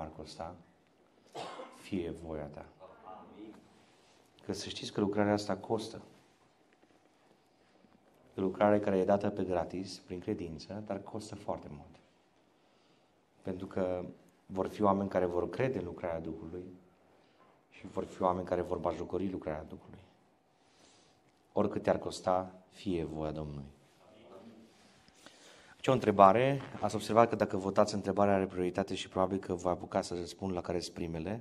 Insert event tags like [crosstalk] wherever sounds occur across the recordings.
m-ar costa, fie voia ta. Că să știți că lucrarea asta costă. E lucrare care e dată pe gratis, prin credință, dar costă foarte mult. Pentru că vor fi oameni care vor crede în lucrarea Duhului și vor fi oameni care vor bajucori lucrarea Duhului. Oricât te-ar costa, fie voia Domnului. Ce o întrebare. Ați observat că dacă votați întrebarea are prioritate și probabil că vă apuca să răspund la care sunt primele.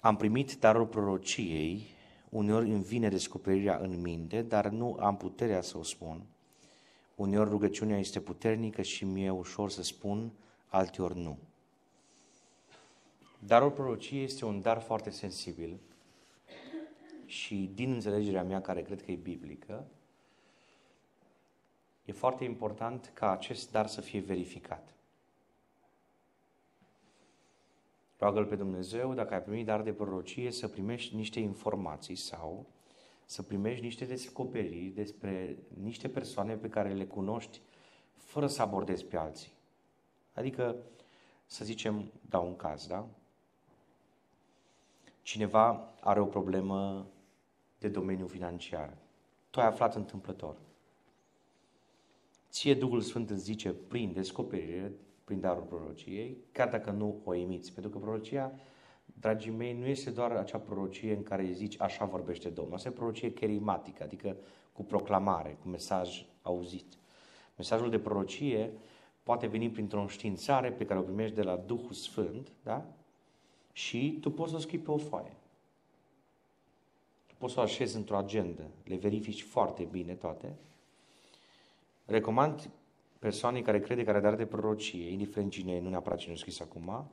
Am primit darul prorociei, uneori îmi vine descoperirea în minte, dar nu am puterea să o spun. Uneori rugăciunea este puternică și mi-e ușor să spun, alteori nu. Darul prorociei este un dar foarte sensibil și din înțelegerea mea, care cred că e biblică, e foarte important ca acest dar să fie verificat. Roagă-L pe Dumnezeu, dacă ai primit dar de prorocie, să primești niște informații sau să primești niște descoperiri despre niște persoane pe care le cunoști fără să abordezi pe alții. Adică, să zicem, dau un caz, da? Cineva are o problemă de domeniu financiar. Tu ai aflat întâmplător. Ție Duhul Sfânt îți zice prin descoperire, prin darul prorociei, chiar dacă nu o emiți. Pentru că prorocia, dragii mei, nu este doar acea prorocie în care îi zici așa vorbește Domnul. Asta e prorocie cherimatică, adică cu proclamare, cu mesaj auzit. Mesajul de prorocie poate veni printr-o înștiințare pe care o primești de la Duhul Sfânt, da? Și tu poți să o scrii pe o foaie. Tu poți să o așezi într-o agendă, le verifici foarte bine toate. Recomand persoanei care crede că are dar de prorocie, indiferent cine e, nu neapărat cine a scris acum,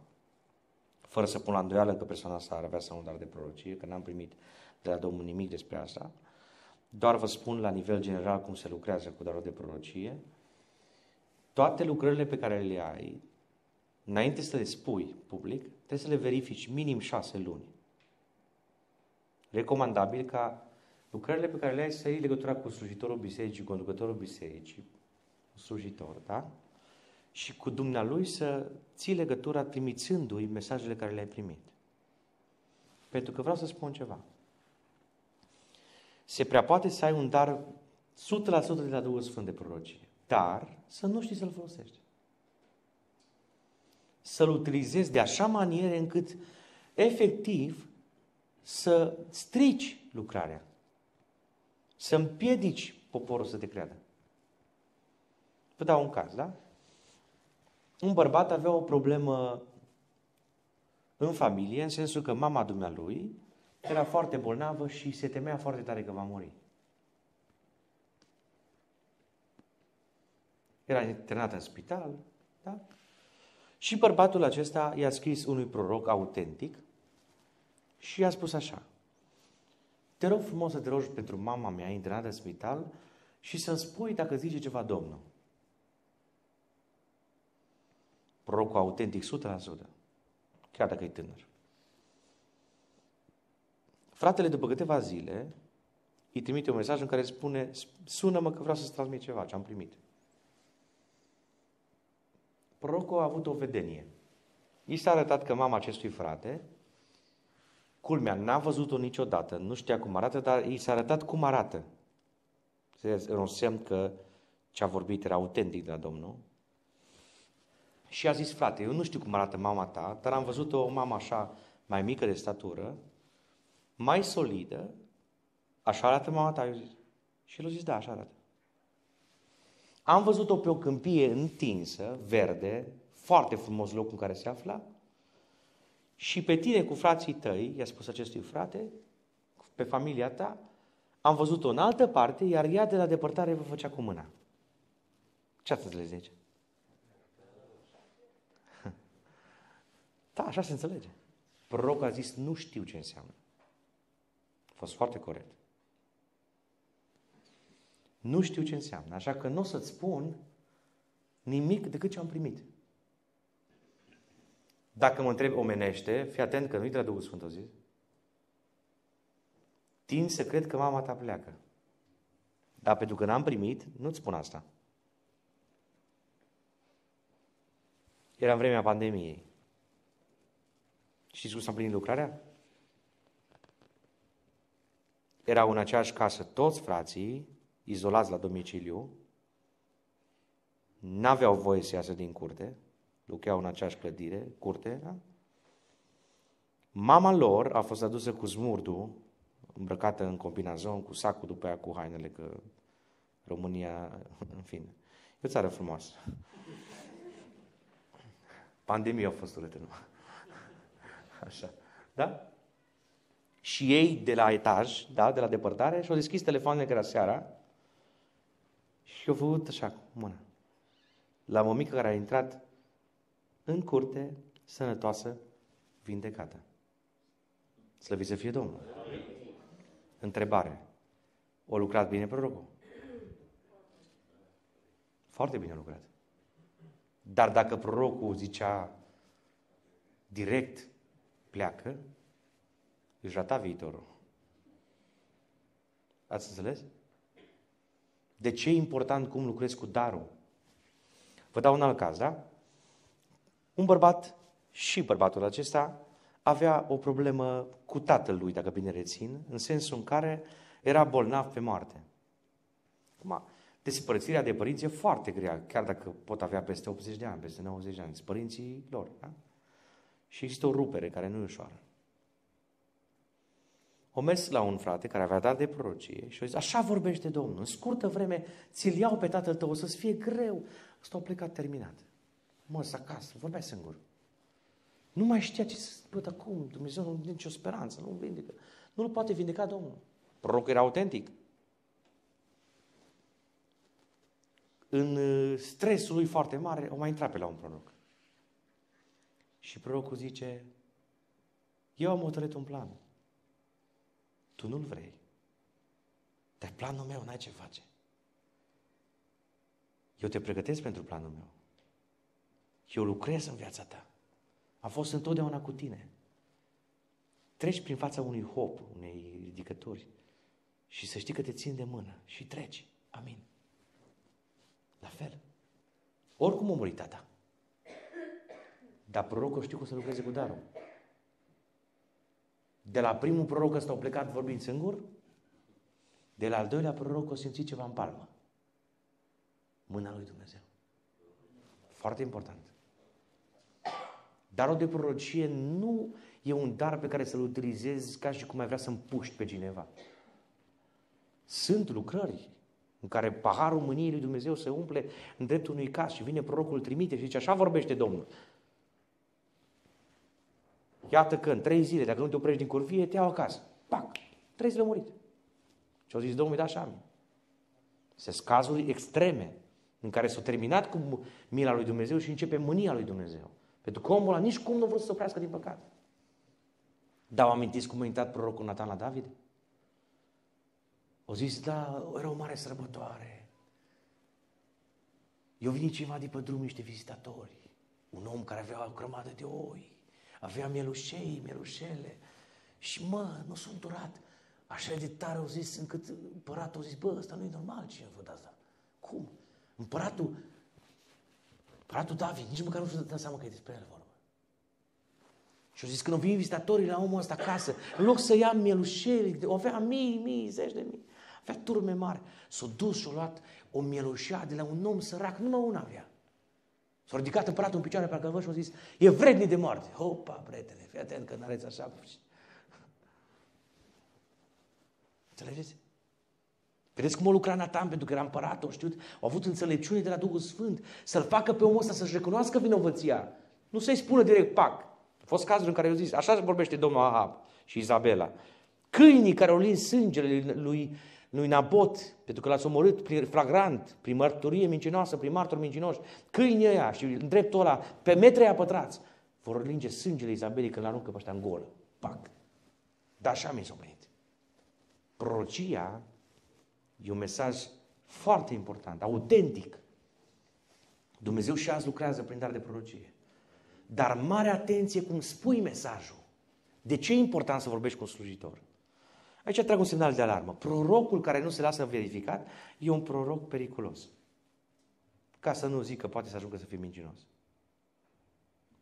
fără să pun la îndoială că persoana asta ar avea să un dar de prorocie, că n-am primit de la Domnul nimic despre asta. Doar vă spun la nivel general cum se lucrează cu darul de prorocie. Toate lucrările pe care le ai, înainte să le spui public, trebuie să le verifici minim șase luni. Recomandabil ca lucrările pe care le ai să ai legătura cu slujitorul bisericii, conducătorul bisericii, slujitor, da? Și cu dumnealui să ții legătura trimițându-i mesajele care le-ai primit. Pentru că vreau să spun ceva. Se prea poate să ai un dar 100% de la Duhul Sfânt de prorocie, dar să nu știi să-l folosești. Să-l utilizezi de așa manieră încât efectiv să strici lucrarea. Să împiedici poporul să te creadă. Vă dau un caz, da? Un bărbat avea o problemă în familie, în sensul că mama dumnealui era foarte bolnavă și se temea foarte tare că va muri. Era internat în spital, da? Și bărbatul acesta i-a scris unui proroc autentic și i-a spus așa. Te rog frumos să te rogi pentru mama mea internată în spital și să-mi spui dacă zice ceva Domnul. Prorocul autentic 100%, chiar dacă e tânăr. Fratele, după câteva zile, îi trimite un mesaj în care spune, sună-mă că vreau să-ți transmit ceva, ce am primit. Prorocul a avut o vedenie. I s-a arătat că mama acestui frate, culmea, n-a văzut-o niciodată, nu știa cum arată, dar i s-a arătat cum arată. Era un semn că ce a vorbit era autentic de la Domnul. Și a zis, frate, eu nu știu cum arată mama ta, dar am văzut o mamă așa mai mică de statură, mai solidă, așa arată mama ta, eu zis. Și el a zis, da, așa arată. Am văzut-o pe o câmpie întinsă, verde, foarte frumos loc în care se afla, și pe tine cu frații tăi, i-a spus acestui frate, pe familia ta, am văzut-o în altă parte, iar ea de la depărtare vă făcea cu mâna. Ce ați le zice? [laughs] Da, așa se înțelege. Prorocul a zis, nu știu ce înseamnă. A fost foarte corect. Nu știu ce înseamnă, așa că nu o să-ți spun nimic decât ce am primit. Dacă mă întreb omenește, fii atent că nu-i de la Duhul Sfânt, zis. Tin să cred că mama ta pleacă. Dar pentru că n-am primit, nu-ți spun asta. Era în vremea pandemiei. Știți cum s-a împlinit lucrarea? Erau în aceeași casă toți frații, izolați la domiciliu, n-aveau voie să iasă din curte, lucrau în aceeași clădire, curte, da? Mama lor a fost adusă cu smurdul, îmbrăcată în combinazon, cu sacul după aia cu hainele, că România, în fine, e o țară frumoasă. Pandemia a fost urâtă, nu? Așa. Da? Și ei de la etaj, da, de la depărtare, și-au deschis telefoanele că era seara și au făcut așa, cu mână. La mămică care a intrat în curte, sănătoasă, vindecată. Slăvit să fie Domnul. Întrebare. O lucrat bine prorocul? Foarte bine lucrat. Dar dacă prorocul zicea direct, pleacă, își rata viitorul. Ați înțeles? De ce e important cum lucrezi cu darul? Vă dau un alt caz, da? Un bărbat și bărbatul acesta avea o problemă cu tatăl lui, dacă bine rețin, în sensul în care era bolnav pe moarte. Acum, despărțirea de părinți e foarte grea, chiar dacă pot avea peste 80 de ani, peste 90 de ani, părinții lor. Da? Și există o rupere care nu e ușoară. O mers la un frate care avea dat de prorocie și a zis, așa vorbește Domnul, în scurtă vreme ți-l iau pe tatăl tău, o să-ți fie greu. Ăsta a plecat terminat. Mă, acasă, vorbea singur. Nu mai știa ce să spune acum, Dumnezeu nu nicio speranță, nu vindecă. Nu-l poate vindeca Domnul. Prorocul era autentic. În uh, stresul lui foarte mare, o mai intrat pe la un proroc. Și prorocul zice, eu am hotărât un plan. Tu nu-l vrei. Dar planul meu n-ai ce face. Eu te pregătesc pentru planul meu. Eu lucrez în viața ta. Am fost întotdeauna cu tine. Treci prin fața unui hop, unei ridicături și să știi că te țin de mână și treci. Amin. La fel. Oricum a murit tata. Dar prorocul știu cum să lucreze cu darul. De la primul proroc ăsta au plecat vorbind singur, de la al doilea proroc o simțit ceva în palmă. Mâna lui Dumnezeu. Foarte important. Darul de prorocie nu e un dar pe care să-l utilizezi ca și cum ai vrea să împuști pe cineva. Sunt lucrări în care paharul mâniei lui Dumnezeu se umple în dreptul unui caz și vine prorocul, îl trimite și zice, așa vorbește Domnul. Iată că în trei zile, dacă nu te oprești din curvie, te iau acasă. Pac! Trei zile murit. Și au zis, Domnul, da așa. Se cazuri extreme în care s-a terminat cu mila lui Dumnezeu și începe mânia lui Dumnezeu. Pentru că omul ăla nici cum nu vrut să se oprească din păcat. Dar am amintiți cum a intrat prorocul Nathan la David? O zis, da, era o mare sărbătoare. Eu vin ceva de pe drum niște vizitatori. Un om care avea o grămadă de oi. Avea mielușei, mielușele. Și mă, nu sunt durat. Așa de tare au zis încât împăratul a zis, bă, ăsta nu e normal ce a făcut asta. Cum? Împăratul, împăratul David, nici măcar nu și-a dat seama că e despre el vorba. Și au zis, când au venit vizitatorii la omul ăsta acasă, în loc să ia mielușeli, o avea mii, mii, zeci de mii, avea turme mari. S-a dus și a luat o mielușea de la un om sărac, numai una avea. S-a ridicat împăratul în picioare pe acolo și a zis, e vrednic de moarte. Hopa, prietene, fii atent că n-areți așa. Înțelegeți? Vedeți cum a lucrat Nathan pentru că era împărat, o știut, au avut înțelepciune de la Duhul Sfânt să-l facă pe omul ăsta să-și recunoască vinovăția. Nu să-i spună direct, pac. A fost cazul în care au zis, așa vorbește domnul Ahab și Izabela. Câinii care au lins sângele lui, lui Nabot, pentru că l-ați omorât prin flagrant, prin mărturie mincinoasă, prin martori mincinoși, câinii ăia și în dreptul ăla, pe metri apătrați, vor linge sângele Izabelei când l-aruncă pe ăștia în golă. Pac. Dar așa mi s-a venit. Prorocia e un mesaj foarte important, autentic. Dumnezeu și azi lucrează prin dar de prorocie. Dar mare atenție cum spui mesajul. De ce e important să vorbești cu un slujitor? Aici trag un semnal de alarmă. Prorocul care nu se lasă verificat e un proroc periculos. Ca să nu zic că poate să ajungă să fie mincinos.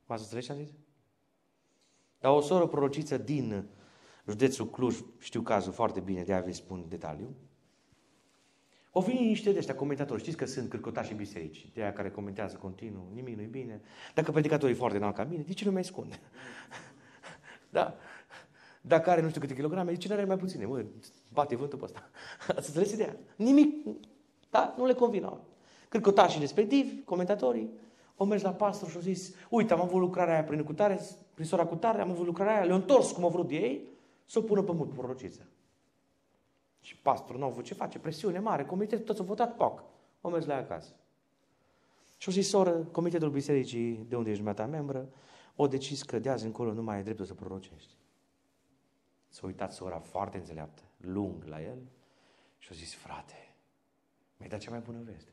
M-ați înțeles ce am zis? Dar o soră prorociță din județul Cluj, știu cazul foarte bine, de-aia vi spun detaliu, au venit niște de ăștia comentatori, știți că sunt cârcotași în biserici, de aia care comentează continuu, nimic nu-i bine. Dacă predicatorul e foarte înalt ca mine, de ce nu mai ascunde? [laughs] da. Dacă are nu știu câte kilograme, de ce nu are mai puține? Mă, bate vântul pe ăsta. [laughs] Ați înțeles ideea? Nimic, da, nu le convine. Cârcotașii respectivi, comentatorii, au mers la pastor și au zis, uite, am avut lucrarea aia prin cutare, prin sora cutare, am avut lucrarea aia, le-au întors cum au vrut ei, să o pună pe mult prorociță. Și pastorul nu a avut ce face, presiune mare, comitetul toți au votat, poc. Au mers la ea acasă. Și au zis, soră, comitetul bisericii, de unde ești dumneata membră, o decis că de azi încolo nu mai ai dreptul să prorocești. S-a uitat sora foarte înțeleaptă, lung la el și a zis, frate, mi-ai dat cea mai bună veste.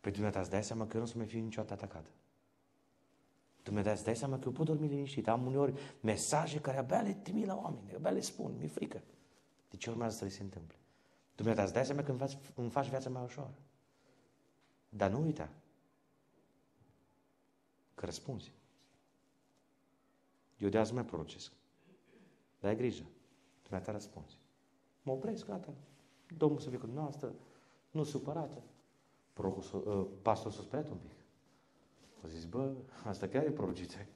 Păi dumneata îți dai seama că eu nu o să mai fiu niciodată atacată. Dumneata îți dai seama că eu pot dormi liniștit. Am uneori mesaje care abia le trimit la oameni, abia le spun, mi-e frică. De ce urmează să le se întâmple? Dumneata îți dai seama că îmi faci, îmi faci viața mai ușoară. Dar nu uita că răspunzi. Eu de azi nu mai prorocesc. Dar ai grijă. Dumneata răspunzi. Mă opresc, gata. Domnul să fie cu dumneavoastră. Nu supărată. Ă, pastorul s-a speriat un pic. A zis, bă, asta chiar e prorociție.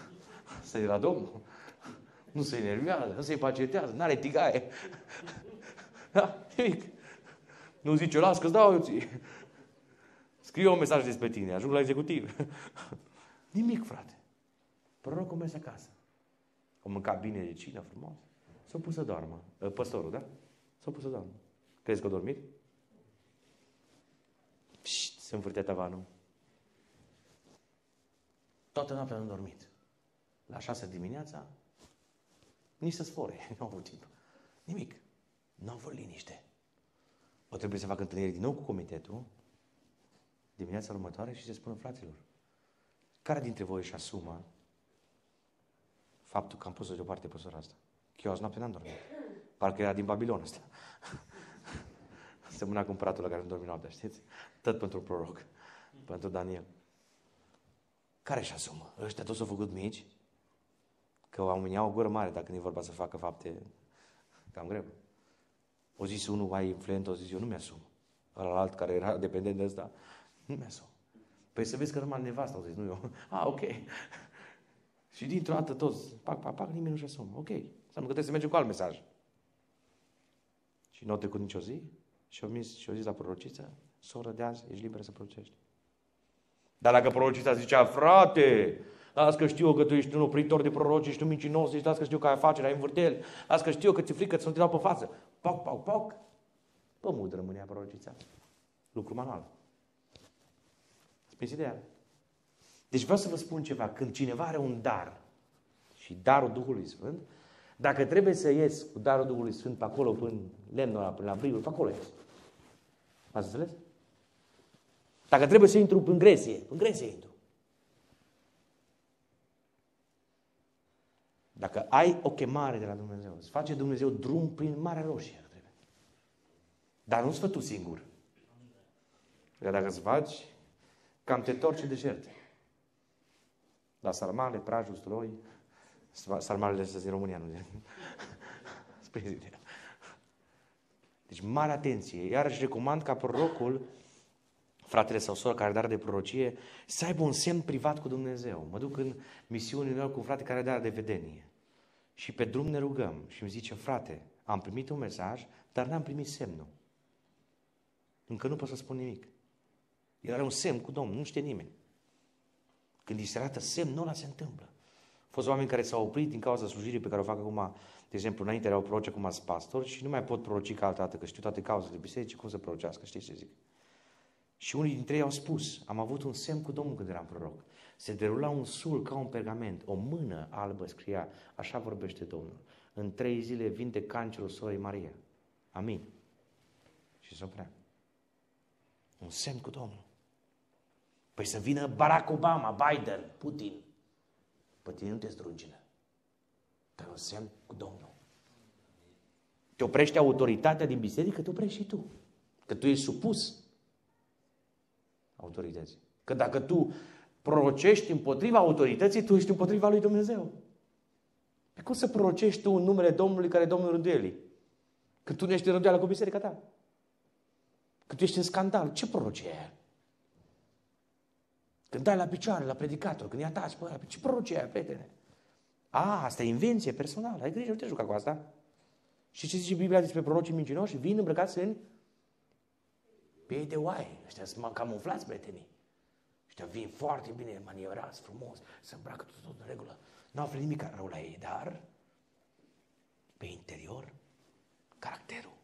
[laughs] Asta la Domnul. Nu se enervează, nu se pacetează, n-are tigaie. [laughs] Da? Nimic. Nu zice, las că-ți dau eu ție. Scriu un mesaj despre tine, ajung la executiv. [laughs] Nimic, frate. Prorocul mers acasă. O mâncat bine de cină, frumos. S-a pus să doarmă. Ă, păstorul, da? S-a pus să doarmă. Crezi că a dormit? Pșt, se învârtea tavanul. Toată noaptea nu dormit. La șase dimineața, nici să sfore, [laughs] nu au avut timp. Nimic. Nu au avut liniște. O trebuie să fac întâlnire din nou cu comitetul dimineața următoare și să spună fraților, care dintre voi își asumă faptul că am pus-o deoparte pe sora asta? Că eu azi noapte n-am dormit. Parcă era din Babilon ăsta. [laughs] Semăna cu împăratul la care nu dormi noaptea, știți? Tot pentru proroc, pentru Daniel. Care își asumă? Ăștia toți s-au făcut mici? Că oamenii au o gură mare dacă nu e vorba să facă fapte cam greu. O zis unul mai influent, o zis eu nu mi-asum. Ăla alt care era dependent de ăsta, nu mi-asum. Păi să vezi că numai nevasta, au zis, nu eu. [laughs] Ah, ok. și dintr-o dată toți, pac, pac, pac, nimeni nu-și asumă. Ok. Înseamnă că trebuie să mergem cu alt mesaj. Și nu a trecut nicio zi și au zis, și zis la prorociță, soră de azi, ești liberă să prorocești. Dar dacă prorocița zicea, frate, las că știu că tu ești un opritor de proroci, ești un mincinos, zici, las că știu că ai afacere, ai învârteli, las că știu că ți-e frică să nu te dau pe față. Poc, poc, poc. Pe mud rămânea prorocița. Lucru manual. Spune ideea? Deci vreau să vă spun ceva. Când cineva are un dar și darul Duhului Sfânt, dacă trebuie să ies cu darul Duhului Sfânt pe acolo, până lemnul ăla, până la brivul, pe acolo ies. Ați înțeles? Dacă trebuie să intru în Gresie, în Gresie intru. Dacă ai o chemare de la Dumnezeu, îți face Dumnezeu drum prin Marea Roșie. Dar nu-ți fă tu singur. Că dacă îți faci, cam te torci de jerte. La sarmale, prajul, stroi, sarmalele astea din România, nu [laughs] Spre Deci, mare atenție. Iarăși recomand ca prorocul fratele sau sora care are de prorocie, să aibă un semn privat cu Dumnezeu. Mă duc în misiune cu un frate care are dar de vedenie. Și pe drum ne rugăm și îmi zice, frate, am primit un mesaj, dar n-am primit semnul. Încă nu pot să spun nimic. El are un semn cu Domnul, nu știe nimeni. Când îi se arată semn, nu la se întâmplă. Au fost oameni care s-au oprit din cauza slujirii pe care o fac acum, de exemplu, înainte erau proroci, acum sunt pastori și nu mai pot proroci ca altă dată, că știu toate cauzele bisericii, cum să prorocească, știți ce zic? Și unii dintre ei au spus, am avut un semn cu Domnul când eram proroc. Se derula un sul ca un pergament, o mână albă scria, așa vorbește Domnul. În trei zile vinde cancerul sorii Maria. Amin. Și se oprea. Un semn cu Domnul. Păi să vină Barack Obama, Biden, Putin. Pe tine nu te zdrungină. Dar un semn cu Domnul. Te oprește autoritatea din biserică, te oprești și tu. Că tu ești supus autorității. Că dacă tu prorocești împotriva autorității, tu ești împotriva lui Dumnezeu. Pe cum să prorocești tu în numele Domnului care e Domnul rânduielii? Când tu nu ești în rânduială cu biserica ta? Când tu ești în scandal, ce prorocie e Când dai la picioare, la predicator, când îi ataci pe ăla, ce prorocie e prietene? A, asta e invenție personală. Ai grijă, nu te juca cu asta. Și ce zice Biblia despre prorocii mincinoși? Vin îmbrăcați în piei de oaie. Ăștia sunt camuflați, prietenii. Ăștia vin foarte bine manierați, frumos, să îmbracă tot, tot în regulă. Nu află nimic rău la ei, dar pe interior, caracterul.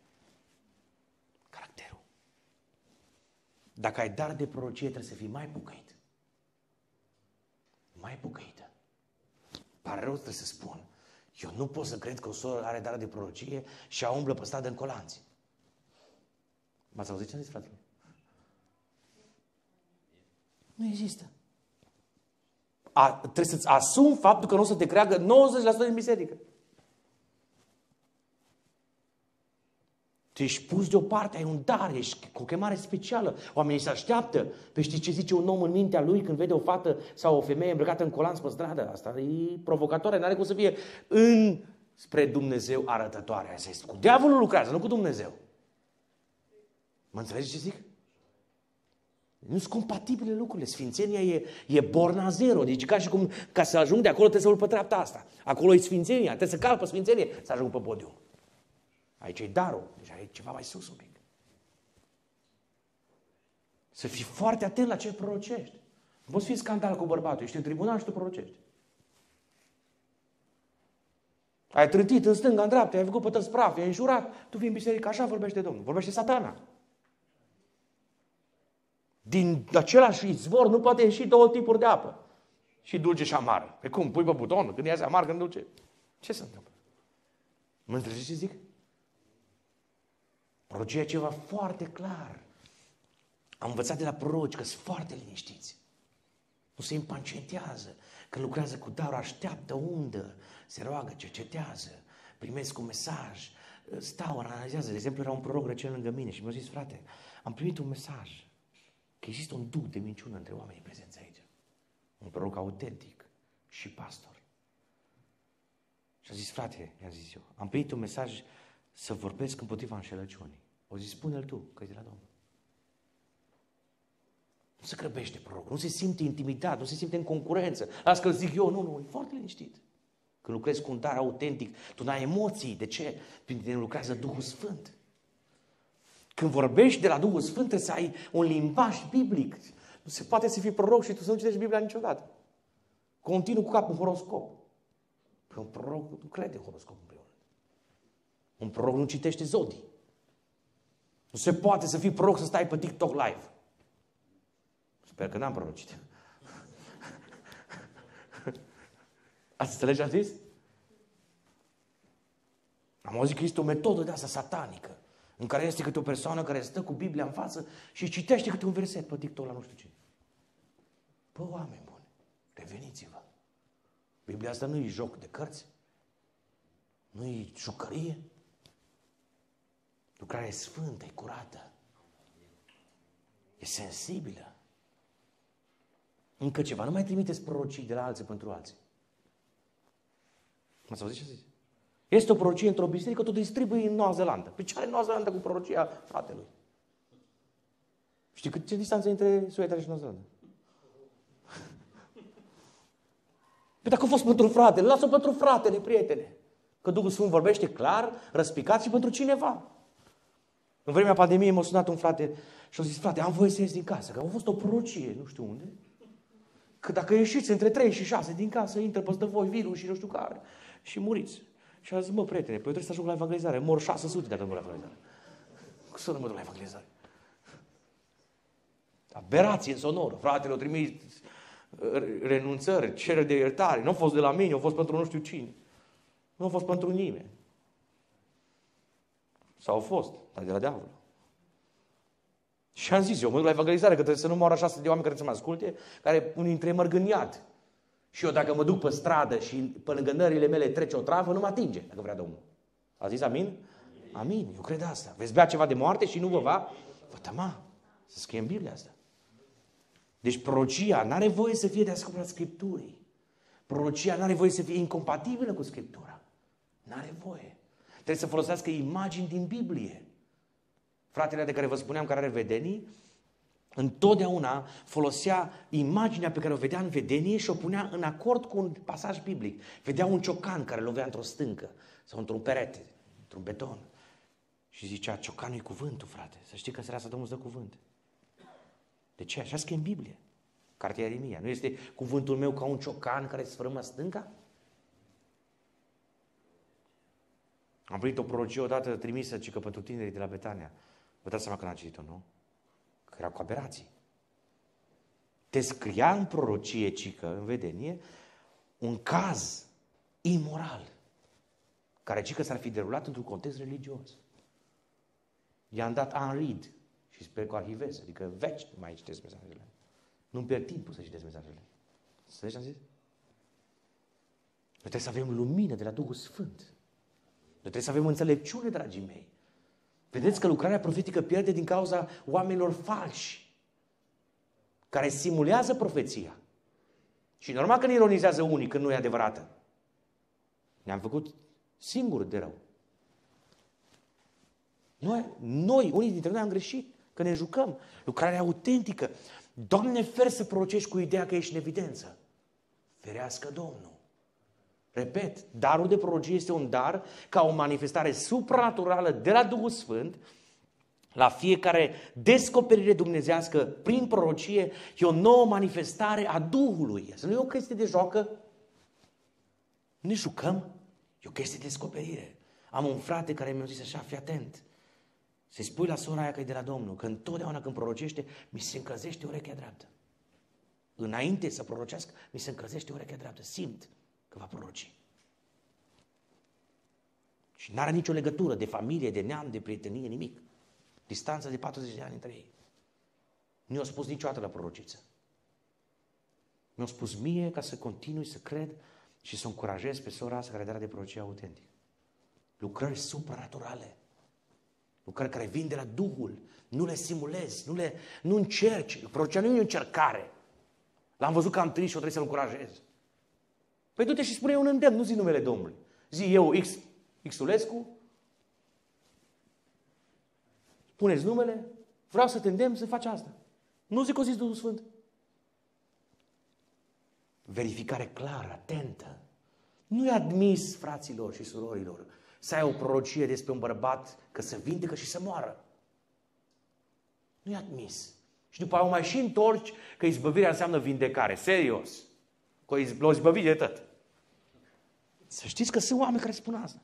Caracterul. Dacă ai dar de prorocie, trebuie să fii mai pucăit. Mai pucăită. Pare rău trebuie să spun. Eu nu pot să cred că o soră are dar de prorocie și a umblă pe stradă în colanți. M-ați auzit ce am zis, fratele? Nu există. A, trebuie să-ți asumi faptul că nu o să te creagă 90% din biserică. Tu ești pus deoparte, ai un dar, ești cu o chemare specială. Oamenii se așteaptă. Pe știi ce zice un om în mintea lui când vede o fată sau o femeie îmbrăcată în colanț pe stradă? Asta e provocatoare, n-are cum să fie în spre Dumnezeu arătătoare. Asta este cu diavolul lucrează, nu cu Dumnezeu. Mă înțelegi ce zic? Nu sunt compatibile lucrurile. Sfințenia e, e borna zero. Deci ca și cum ca să ajung de acolo trebuie să urc pe treapta asta. Acolo e sfințenia. Trebuie să calc pe sfințenie să ajung pe podium. Aici e darul. Deci e ceva mai sus un pic. Să fii foarte atent la ce prorocești. Nu poți fi scandal cu bărbatul. Ești în tribunal și tu prorocești. Ai trântit în stânga, în dreapta, ai făcut pe tăți praf, ai înjurat. Tu vii în biserică, așa vorbește Domnul. Vorbește satana. Din același izvor nu poate ieși două tipuri de apă. Și dulce și amară. Pe cum? Pui pe buton, când iese amar, când dulce. Ce se întâmplă? Mă înțelegeți ce zic? Prorocia e ceva foarte clar. Am învățat de la proroci că sunt foarte liniștiți. Nu se impacientează. Când lucrează cu darul, așteaptă undă, se roagă, cercetează, primesc un mesaj, stau, analizează. De exemplu, era un proroc recent lângă mine și mi-a zis, frate, am primit un mesaj că există un duc de minciună între oamenii prezenți aici. Un proroc autentic și pastor. Și a zis, frate, i-a zis eu, am primit un mesaj să vorbesc împotriva înșelăciunii. O zis, spune-l tu, că e de la Domnul. Nu se grăbește prorocul, nu se simte intimidat, nu se simte în concurență. Las că zic eu, nu, nu, e foarte liniștit. Când lucrezi cu un dar autentic, tu n-ai emoții. De ce? Pentru că lucrează Duhul Sfânt. Când vorbești de la Duhul Sfânt, trebuie să ai un limbaj biblic. Nu se poate să fii proroc și tu să nu citești Biblia niciodată. Continuu cu capul horoscop. Păi un proroc nu crede în horoscop împreună. Un proroc nu citește zodii. Nu se poate să fii proroc să stai pe TikTok live. Sper că n-am prorocit. [laughs] Ați înțeles ce am zis? Am auzit că este o metodă de asta satanică în care este câte o persoană care stă cu Biblia în față și citește câte un verset pe TikTok la nu știu ce. Pă, oameni buni, reveniți-vă. Biblia asta nu e joc de cărți, nu e jucărie. Lucrarea e sfântă, e curată, e sensibilă. Încă ceva, nu mai trimiteți prorocii de la alții pentru alții. M-ați auzit ce zice? Este o prorocie într-o biserică, tu distribui în Noua Zeelandă. Pe ce are Noua Zeelandă cu prorocia fratelui? Știi cât ce distanță între Suedia și Noua Zeelandă? [laughs] Păi dacă a fost pentru fratele, lasă-o pentru fratele, prietene. Că Duhul Sfânt vorbește clar, răspicat și pentru cineva. În vremea pandemiei m-a sunat un frate și a zis, frate, am voie să ies din casă, că a fost o prorocie, nu știu unde. Că dacă ieșiți între 3 și 6 din casă, intră peste voi virus și nu știu care și muriți. Și a zis, mă, prietene, păi eu trebuie să ajung la evangelizare. Mor 600 dacă nu la evangelizare. Cum să nu mă duc la evangelizare? Aberație în sonoră. Fratele, o trimis renunțări, cereri de iertare. Nu a fost de la mine, a fost pentru nu știu cine. Nu a fost pentru nimeni. Sau au fost, dar de la diavol. Și am zis, eu mă duc la evangelizare, că trebuie să nu moară așa de oameni care să mă asculte, care unii dintre ei mărg în iad. Și eu dacă mă duc pe stradă și pe lângă nările mele trece o travă, nu mă atinge, dacă vrea Domnul. A zis amin? Amin, eu cred asta. Veți bea ceva de moarte și nu vă va? Vă tăma. Să scrie în Biblia asta. Deci prorocia nu are voie să fie deasupra Scripturii. Prorocia nu are voie să fie incompatibilă cu Scriptura. Nu are voie. Trebuie să folosească imagini din Biblie. Fratele de care vă spuneam, care are vedenii, întotdeauna folosea imaginea pe care o vedea în vedenie și o punea în acord cu un pasaj biblic. Vedea un ciocan care lovea într-o stâncă sau într-un perete, într-un beton. Și zicea, ciocanul e cuvântul, frate. Să știi că seara asta Domnul îți dă cuvânt. De ce? Așa scrie în Biblie. Cartea Ieremia. Nu este cuvântul meu ca un ciocan care sfărâmă stânca? Am primit o prorocie odată trimisă, ci că pentru tinerii de la Betania. Vă dați seama că n-a citit-o, nu? Că erau cu aberații. Te scria în prorocie, cică, în vedenie, un caz imoral, care cică s-ar fi derulat într-un context religios. I-am dat unread și sper că arhivez, adică veci nu mai citesc mesajele. Nu-mi pierd timpul să citesc mesajele. Să ce am zis? Noi trebuie să avem lumină de la Duhul Sfânt. Noi trebuie să avem înțelepciune, dragii mei. Vedeți că lucrarea profetică pierde din cauza oamenilor falși, care simulează profeția. Și normal că ne ironizează unii când nu e adevărată. Ne-am făcut singuri de rău. Noi, noi, unii dintre noi am greșit, că ne jucăm. Lucrarea autentică. Doamne, fer să prorocești cu ideea că ești în evidență. Ferească Domnul. Repet, darul de prorocie este un dar ca o manifestare supranaturală de la Duhul Sfânt la fiecare descoperire dumnezească prin prorocie e o nouă manifestare a Duhului. Să nu e o chestie de joacă. Ne jucăm. E o chestie de descoperire. Am un frate care mi-a zis așa, fii atent. Să-i spui la sora aia că e de la Domnul, că întotdeauna când prorocește, mi se încălzește urechea dreaptă. Înainte să prorocească, mi se încălzește urechea dreaptă. Simt că va proroci. Și nu are nicio legătură de familie, de neam, de prietenie, nimic. Distanță de 40 de ani între ei. Nu i-a spus niciodată la prorociță. Mi-a spus mie ca să continui să cred și să încurajez pe sora asta care dă de prorocie autentic. Lucrări supranaturale. Lucrări care vin de la Duhul. Nu le simulezi, nu, le, nu încerci. Prorocia nu e o încercare. L-am văzut că am trist și o trebuie să-l încurajez. Păi du-te și spune un îndemn, nu zi numele Domnului. Zi eu, X, Xulescu, puneți numele, vreau să te îndemn să faci asta. Nu zic o zis Duhul Sfânt. Verificare clară, atentă. Nu e admis, fraților și surorilor, să ai o prorocie despre un bărbat că se vindecă și să moară. Nu e admis. Și după aia mai și întorci că izbăvirea înseamnă vindecare. Serios. Că o izbăvit de tot. Să știți că sunt oameni care spun asta.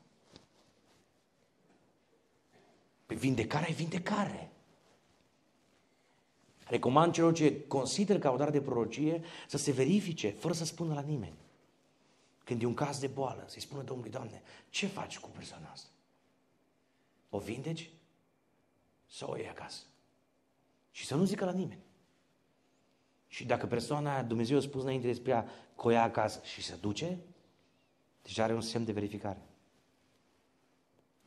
Pe vindecare ai vindecare. Recomand celor ce consider că au dar de prorocie să se verifice, fără să spună la nimeni. Când e un caz de boală, să-i spună Domnului, Doamne, ce faci cu persoana asta? O vindeci sau o iei acasă? Și să nu zică la nimeni. Și dacă persoana aia, Dumnezeu a spus înainte despre ea că o ia acasă și se duce, deja are un semn de verificare.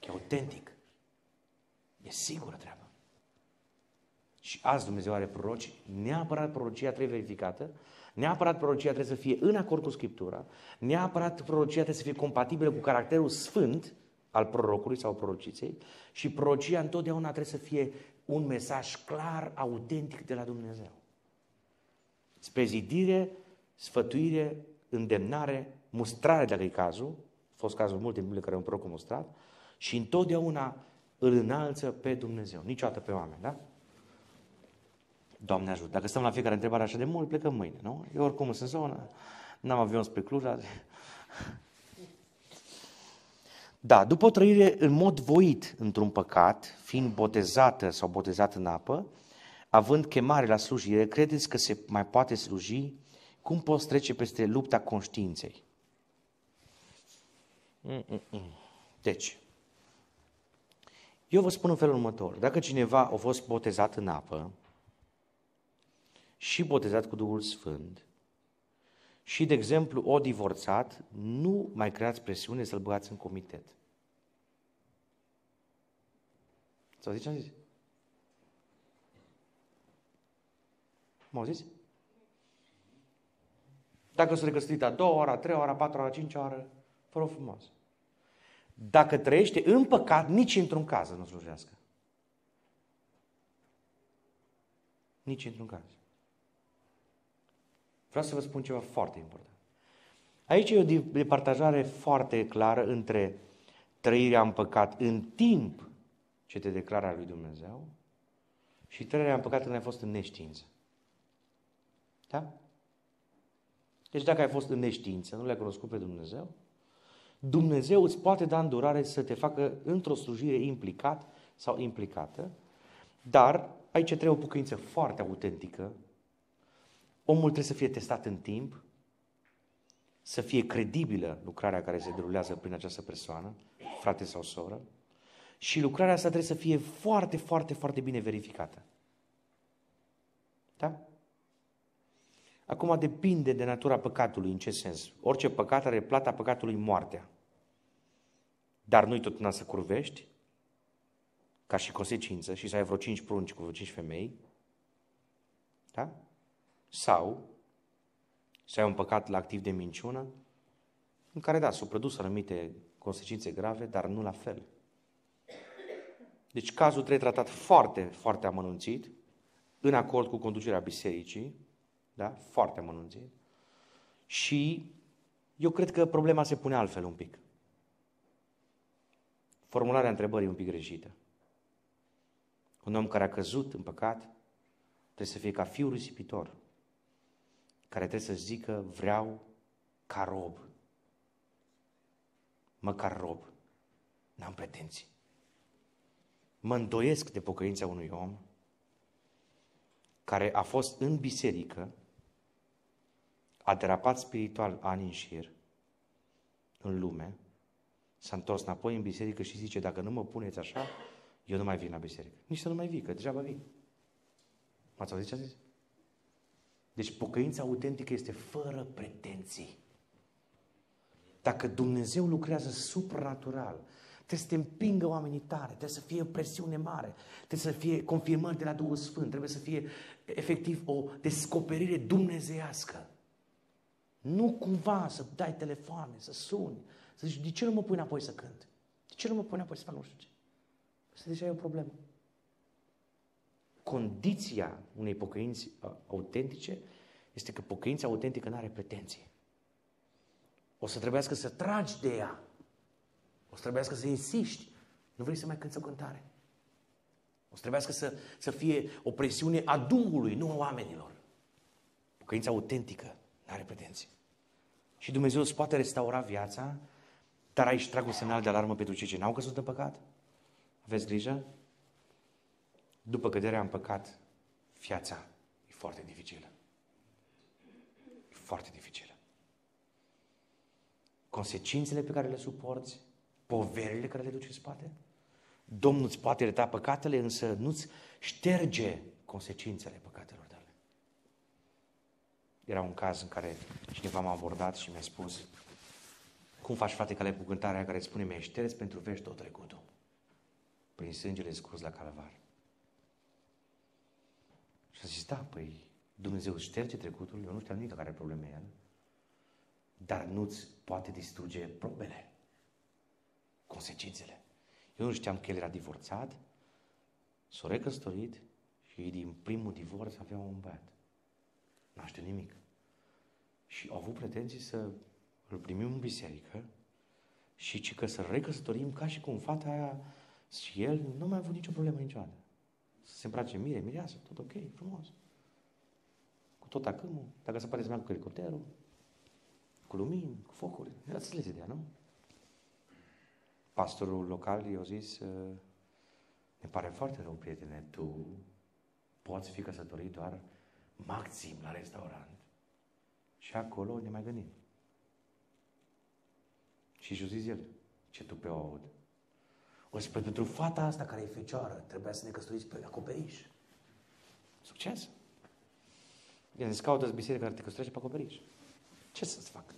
E autentic. E sigură treaba. Și azi Dumnezeu are proroci, neapărat prorocia trebuie verificată, neapărat prorocia trebuie să fie în acord cu Scriptura, neapărat prorocia trebuie să fie compatibilă cu caracterul sfânt al prorocului sau prorociței și prorocia întotdeauna trebuie să fie un mesaj clar, autentic de la Dumnezeu. Spre zidire, sfătuire, îndemnare, mustrare dacă e cazul, a fost cazul multe în care un proroc a mustrat, și întotdeauna îl înalță pe Dumnezeu, niciodată pe oameni, da? Doamne ajută. Dacă stăm la fiecare întrebare așa de mult, plecăm mâine, nu? Eu oricum sunt zonă, n-am avion spre Cluj azi. Da, după o trăire în mod voit într-un păcat, fiind botezată sau botezat în apă, având chemare la slujire, credeți că se mai poate sluji? Cum poți trece peste lupta conștiinței? Mm-mm. Deci, eu vă spun în felul următor. Dacă cineva a fost botezat în apă și botezat cu Duhul Sfânt și, de exemplu, o divorțat, nu mai creați presiune să-l băgați în comitet. Sau zice am zis? M-au zis? Dacă s-a recăsătorit a doua oră, a treia oră, a patra oră, a cincea oră, fără frumos. Dacă trăiește în păcat, nici într-un caz nu slujească. Nici într-un caz. Vreau să vă spun ceva foarte important. Aici e o departajare foarte clară între trăirea în păcat în timp ce te declara lui Dumnezeu și trăirea în păcat când ai fost în neștiință. Da? Deci dacă ai fost în neștiință, nu le-ai cunoscut pe Dumnezeu, Dumnezeu îți poate da îndurare să te facă într-o slujire implicat sau implicată, dar aici trebuie o pucăință foarte autentică. Omul trebuie să fie testat în timp, să fie credibilă lucrarea care se derulează prin această persoană, frate sau soră, și lucrarea asta trebuie să fie foarte, foarte, foarte bine verificată. Da? Acum depinde de natura păcatului, în ce sens. Orice păcat are plata păcatului moartea. Dar nu-i tot să curvești, ca și consecință, și să ai vreo cinci prunci cu vreo cinci femei, da? Sau să ai un păcat la activ de minciună, în care, da, s-au produs anumite consecințe grave, dar nu la fel. Deci cazul trebuie tratat foarte, foarte amănunțit, în acord cu conducerea bisericii, da? foarte amănunțit. Și eu cred că problema se pune altfel un pic. Formularea întrebării e un pic greșită. Un om care a căzut în păcat trebuie să fie ca fiul risipitor, care trebuie să zică vreau ca rob. Măcar rob. N-am pretenții. Mă îndoiesc de pocăința unui om care a fost în biserică, a derapat spiritual ani în șir, în lume, s-a întors înapoi în biserică și zice, dacă nu mă puneți așa, eu nu mai vin la biserică. Nici să nu mai vii, că deja vin. M-ați auzit ce a zis? Deci pocăința autentică este fără pretenții. Dacă Dumnezeu lucrează supranatural, trebuie să te împingă oamenii tare, trebuie să fie o presiune mare, trebuie să fie confirmări de la Duhul Sfânt, trebuie să fie efectiv o descoperire dumnezeiască. Nu cumva să dai telefoane, să suni, să zici, de ce nu mă pui înapoi să cânt? De ce nu mă pui înapoi să fac nu știu ce? Asta deja e o problemă. Condiția unei pocăinți autentice este că pocăința autentică nu are pretenție. O să trebuiască să tragi de ea. O să trebuiască să insisti. Nu vrei să mai cânți o cântare? O să trebuiască să, să fie o presiune a Duhului, nu a oamenilor. Pocăința autentică nu are pretenții. Și Dumnezeu îți poate restaura viața, dar aici trag un semnal de alarmă pentru cei ce n-au căzut în păcat. Aveți grijă? După căderea în păcat, viața e foarte dificilă. E foarte dificilă. Consecințele pe care le suporți, poverile care le duci în spate, Domnul îți poate ierta păcatele, însă nu-ți șterge consecințele păcatelor tale. Era un caz în care cineva m-a abordat și mi-a spus cum faci, frate, că cu cântarea care spune mi șters pentru vești tot trecutul prin sângele scurs la calvar. Și a zis, da, păi Dumnezeu șterge trecutul, eu nu știam nici care probleme el, dar nu-ți poate distruge probele, consecințele. Eu nu știam că el era divorțat, s-a recăsătorit și din primul divorț avea un băiat. Nu știu nimic. Și au avut pretenții să îl primim în biserică și că să recăsătorim ca și cum fata aia și el nu mai a avut nicio problemă niciodată. Să se îmbrace mire, mireasă, tot ok, frumos. Cu tot acâmul, dacă se poate să meargă cu elicopterul, cu lumini, cu focuri. Ați înțeles ideea, nu? Pastorul local i-a zis, ă, ne pare foarte rău, prietene, tu poți fi căsătorit doar maxim la restaurant. Și acolo ne mai gândim. Și și-a zis el, ce tu pe o aud. O să pentru fata asta care e fecioară, trebuia să ne căsătoriți pe acoperiș. Succes! I-am zis, caută biserica care te căsătorește pe acoperiș. Ce să-ți fac?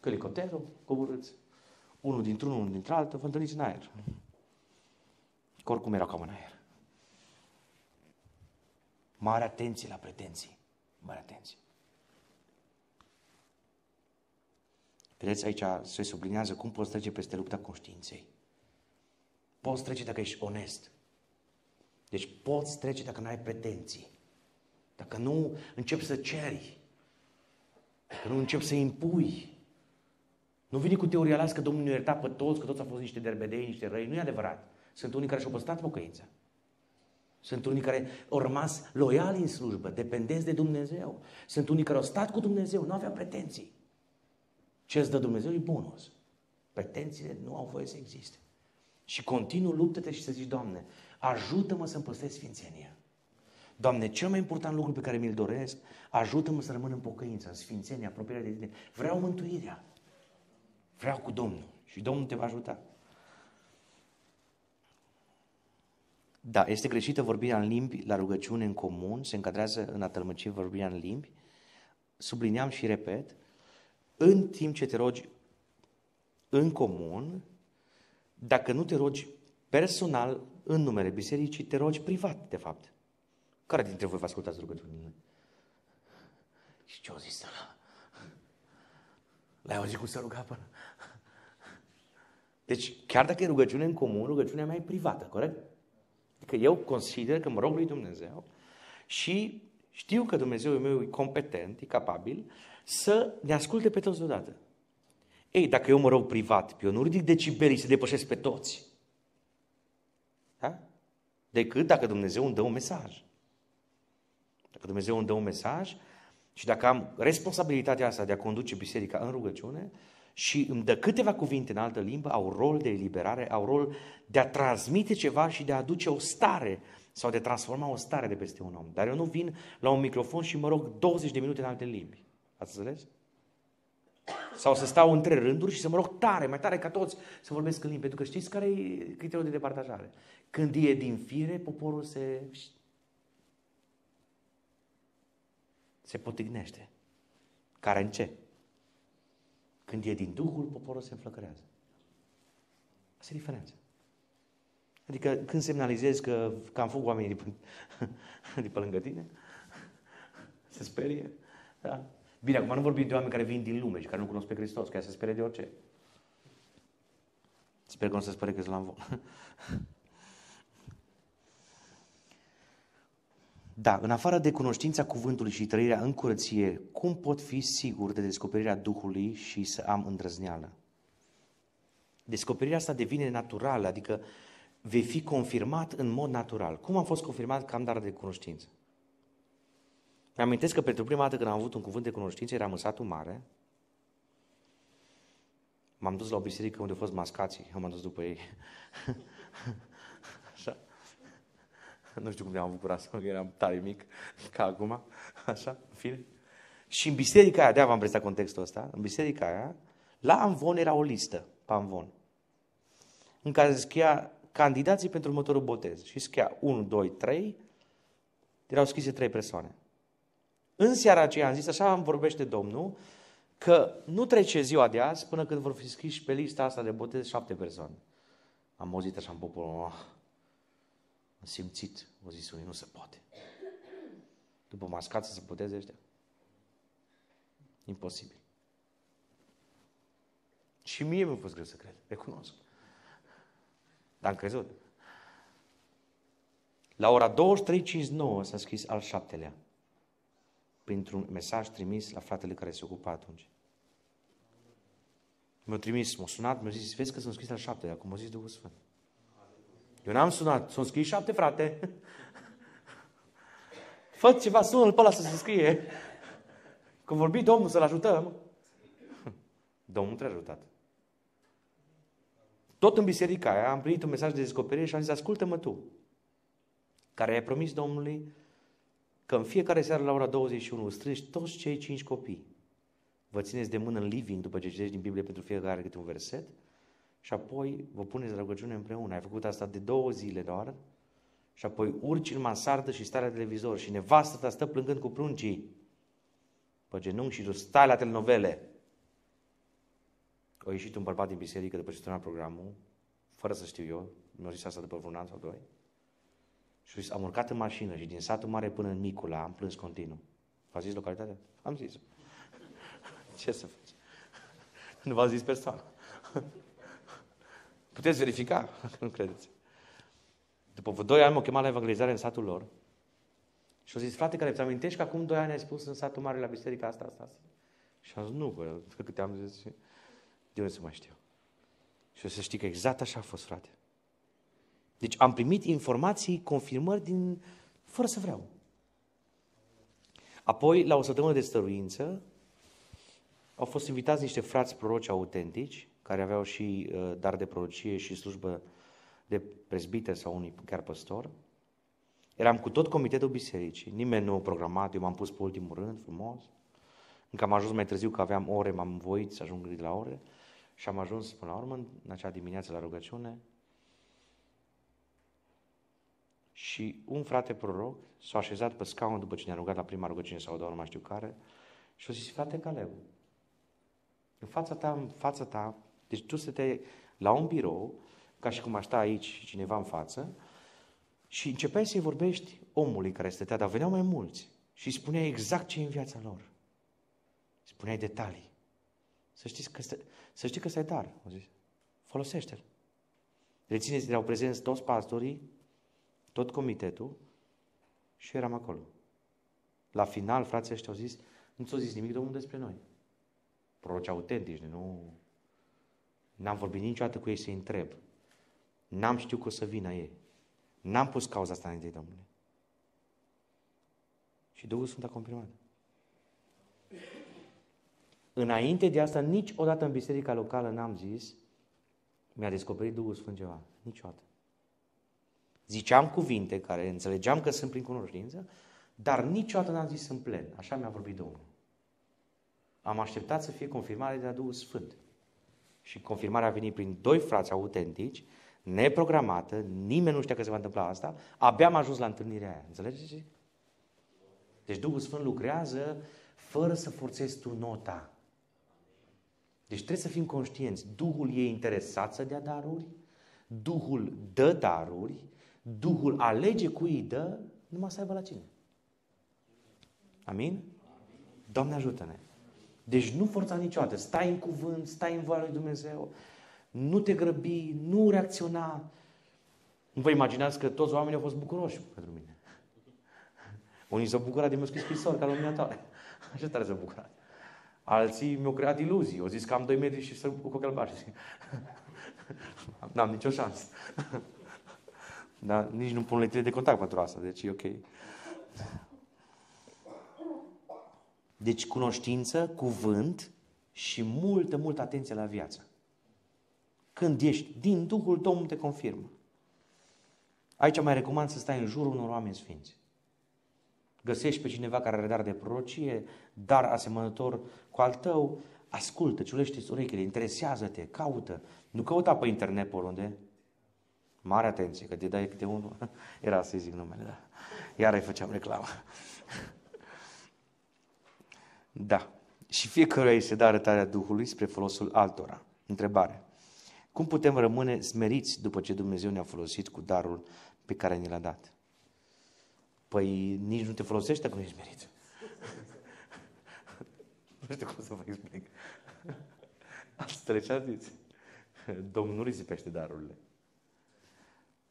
Că elicopterul, coborâți. Unul dintr-unul, unul dintr-altul, vă întâlniți în aer. Că oricum erau cam în aer. Mare atenție la pretenții. Mare atenție. Vedeți, aici se sublinează cum poți trece peste lupta conștiinței. Poți trece dacă ești onest. Deci poți trece dacă nu ai pretenții. Dacă nu începi să ceri. Dacă nu începi să impui. Nu vine cu teoria lasă că Domnul ne ierta pe toți, că toți au fost niște derbedei, niște răi. Nu e adevărat. Sunt unii care și-au păstrat pocăința. Sunt unii care au rămas loiali în slujbă, dependenți de Dumnezeu. Sunt unii care au stat cu Dumnezeu, nu aveau pretenții. Ce îți dă Dumnezeu e bonus. Pretențiile nu au voie să existe. Și continuu luptă-te și să zici, Doamne, ajută-mă să-mi păstrez sfințenia. Doamne, cel mai important lucru pe care mi-l doresc, ajută-mă să rămân în pocăință, în sfințenie, apropierea de tine. Vreau mântuirea. Vreau cu Domnul. Și Domnul te va ajuta. Da, este greșită vorbirea în limbi la rugăciune în comun, se încadrează în a tălmăci vorbirea în limbi. Subliniam și repet, în timp ce te rogi în comun, dacă nu te rogi personal în numele bisericii, te rogi privat, de fapt. Care dintre voi vă ascultați rugăciunile? Și ce-o zis ăla? L-ai auzit cum se ruga până? Deci, chiar dacă e rugăciune în comun, rugăciunea mea e privată, corect? Adică eu consider că mă rog lui Dumnezeu și știu că Dumnezeu meu e competent, e capabil să ne asculte pe toți deodată. Ei, dacă eu mă rog privat, eu nu ridic decibelii să depășesc pe toți. Da? Decât dacă Dumnezeu îmi dă un mesaj. Dacă Dumnezeu îmi dă un mesaj și dacă am responsabilitatea asta de a conduce biserica în rugăciune și îmi dă câteva cuvinte în altă limbă, au rol de eliberare, au rol de a transmite ceva și de a aduce o stare sau de a transforma o stare de peste un om. Dar eu nu vin la un microfon și mă rog 20 de minute în alte limbi. Ați înțeles? Sau să stau între rânduri și să mă rog tare, mai tare ca toți, să vorbesc în limbi. Pentru că știți care e criteriul de departajare? Când e din fire, poporul se... se potignește. Care în ce? Când e din Duhul, poporul se înflăcărează. Asta e diferența. Adică când semnalizezi că cam fug oamenii de pe, de pe lângă tine, [laughs] se sperie. Da? Bine, acum nu vorbim de oameni care vin din lume și care nu cunosc pe Hristos, care se sperie de orice. Sper că nu se spere că sunt la vol. [laughs] Da, în afară de cunoștința cuvântului și trăirea în curăție, cum pot fi sigur de descoperirea Duhului și să am îndrăzneală? Descoperirea asta devine naturală, adică vei fi confirmat în mod natural. Cum am fost confirmat că am dar de cunoștință? Mi amintesc că pentru prima dată când am avut un cuvânt de cunoștință, eram în satul mare, m-am dus la o biserică unde au fost mascații, am dus după ei. [laughs] Așa. Nu știu cum de-am avut curaj, că eram tare mic, ca acum, așa, în fine. Și în biserica aia, de v-am prestat contextul ăsta, în biserica aia, la Amvon era o listă, pe Amvon, în care scria candidații pentru următorul botez. Și scria 1, 2, 3, erau scrise trei persoane. În seara aceea am zis, așa îmi vorbește Domnul, că nu trece ziua de azi până când vor fi scriși pe lista asta de botez șapte persoane. Am auzit așa în popor, oh, am simțit, o zis unii, nu se poate. După mascat să se boteze ăștia. Imposibil. Și mie mi-a fost greu să cred, recunosc. Dar am crezut. La ora 23.59 s-a scris al șaptelea printr-un mesaj trimis la fratele care se ocupa atunci. Mi-a trimis, m-a sunat, mi-a zis, vezi că sunt scris la șapte, acum a zis Duhul Sfânt. Eu n-am sunat, sunt scris șapte, frate. [laughs] Fă ceva, sună-l pe ăla să se scrie. Când vorbi Domnul să-l ajutăm, [laughs] Domnul te-a ajutat. Tot în biserica aia am primit un mesaj de descoperire și am zis, ascultă-mă tu, care ai promis Domnului că în fiecare seară la ora 21 strângi toți cei cinci copii. Vă țineți de mână în living după ce citești din Biblie pentru fiecare câte un verset și apoi vă puneți la rugăciune împreună. Ai făcut asta de două zile doar și apoi urci în mansardă și stai la televizor și nevastă ta stă plângând cu pruncii pe genunchi și tu stai la telenovele. A ieșit un bărbat din biserică după ce termina programul, fără să știu eu, mi-a zis asta după vreun an sau doi, și am urcat în mașină și din satul mare până în Micula am plâns continuu. V-a zis localitatea? Am zis. [laughs] Ce să faci? Nu v-a zis persoana. Puteți verifica, [laughs] nu credeți. După vreo doi ani m-au chemat la evangelizare în satul lor și au zis, frate, care îți amintești că acum doi ani ai spus în satul mare la biserica asta, asta, asta? Și am zis, nu, bă, câte am zis, de unde să mai știu? Și o să știi că exact așa a fost, frate. Deci am primit informații, confirmări din, fără să vreau. Apoi, la o săptămână de stăruință, au fost invitați niște frați proroci autentici, care aveau și uh, dar de prorocie și slujbă de prezbiter sau unii chiar păstor. Eram cu tot comitetul bisericii, nimeni nu a programat, eu m-am pus pe ultimul rând, frumos. Încă am ajuns mai târziu, că aveam ore, m-am voit să ajung la ore. Și am ajuns până la urmă, în acea dimineață la rugăciune. Și un frate proroc s-a așezat pe scaun după ce ne-a rugat la prima rugăciune sau doar nu mai știu care și a zis, frate Caleb, în fața ta, în fața ta, deci tu te la un birou, ca și cum aș sta aici cineva în față, și începeai să-i vorbești omului care stătea, dar veneau mai mulți și îi spuneai exact ce e în viața lor. Spuneai detalii. Să, știți că stă, să știi că ăsta e dar. Au zis. Folosește-l. Rețineți, erau prezenți toți pastorii, tot comitetul și eram acolo. La final, frații ăștia au zis, nu ți-au zis nimic Domnul despre noi. Proroci autentici, nu... N-am vorbit niciodată cu ei să-i întreb. N-am știut că o să vină ei. N-am pus cauza asta înainte Domnului. Și Duhul Sfânt a confirmat. Înainte de asta, niciodată în biserica locală n-am zis, mi-a descoperit Duhul Sfânt ceva. Niciodată. Ziceam cuvinte care înțelegeam că sunt prin cunoștință, dar niciodată n-am zis în plen. Așa mi-a vorbit Domnul. Am așteptat să fie confirmare de la Duhul Sfânt. Și confirmarea a venit prin doi frați autentici, neprogramată, nimeni nu știa că se va întâmpla asta, abia am ajuns la întâlnirea aia. Înțelegeți? Deci Duhul Sfânt lucrează fără să forțezi tu nota. Deci trebuie să fim conștienți. Duhul e interesat să dea daruri, Duhul dă daruri, Duhul alege cui îi dă, numai să aibă la cine. Amin? Doamne ajută-ne! Deci nu forța niciodată. Stai în cuvânt, stai în voia lui Dumnezeu, nu te grăbi, nu reacționa. Nu vă imaginați că toți oamenii au fost bucuroși pentru mine. Unii s-au bucurat de mi-au scris scrisori ca lumea ta. Așa tare s-au bucurat. Alții mi-au creat iluzii. Au zis că am 2 metri și să cu cochel N-am nicio șansă. Dar nici nu pun letile de contact pentru asta, deci e ok. Deci cunoștință, cuvânt și multă, multă atenție la viață. Când ești din Duhul, Domnul te confirmă. Aici mai recomand să stai în jurul unor oameni sfinți. Găsești pe cineva care are dar de prorocie, dar asemănător cu al tău, ascultă, ciulește urechile, interesează-te, caută. Nu căuta pe internet pe oriunde. Mare atenție, că te dai câte unul. [laughs] Era să zic numele, da. Iar îi făceam reclamă. Da. Și fiecare îi se dă arătarea Duhului spre folosul altora. Întrebare. Cum putem rămâne smeriți după ce Dumnezeu ne-a folosit cu darul pe care ne l-a dat? Păi nici nu te folosește dacă nu ești smerit. [laughs] nu știu cum să vă explic. [laughs] Asta ce zis. Domnul nu risipește darurile.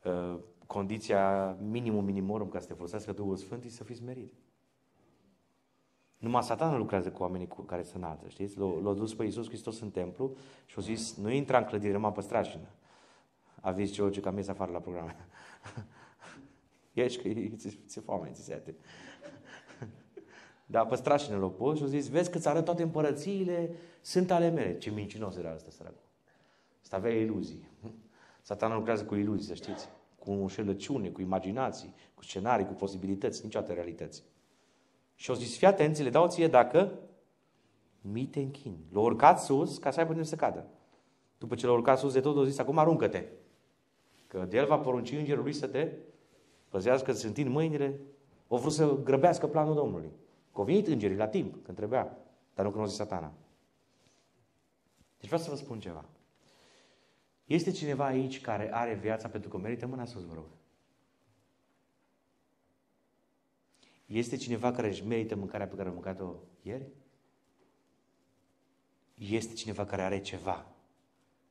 Uh, condiția minimum minimorum ca să te folosească Duhul Sfânt e să fii smerit. Numai satana lucrează cu oamenii cu care se înalță, știți? L-a dus pe Iisus Hristos în templu și a zis, nu intra în clădire, numai pe strașină. Aveți ce orice cam ies afară la programe. [laughs] Ieși că ți-e foame, ți se [laughs] Dar pe strașină l-a pus și a zis, vezi că ți arăt toate împărățiile, sunt ale mele. Ce mincinos era ăsta, săracul. Asta avea iluzii. [laughs] Satana lucrează cu iluzii, să știți. Cu înșelăciune, cu imaginații, cu scenarii, cu posibilități, niciodată realități. Și au zis, fii atenți, le dau ție dacă mi te închin. L-a urcat sus ca să aibă unde să cadă. După ce l-a urcat sus de tot, a zis, acum aruncă-te. Că de el va porunci îngerul lui să te păzească, să întind mâinile. O vrut să grăbească planul Domnului. Că au venit îngerii la timp, când trebuia. Dar nu când zis satana. Deci vreau să vă spun ceva. Este cineva aici care are viața pentru că merită mâna sus, vă rog. Este cineva care își merită mâncarea pe care a mâncat-o ieri? Este cineva care are ceva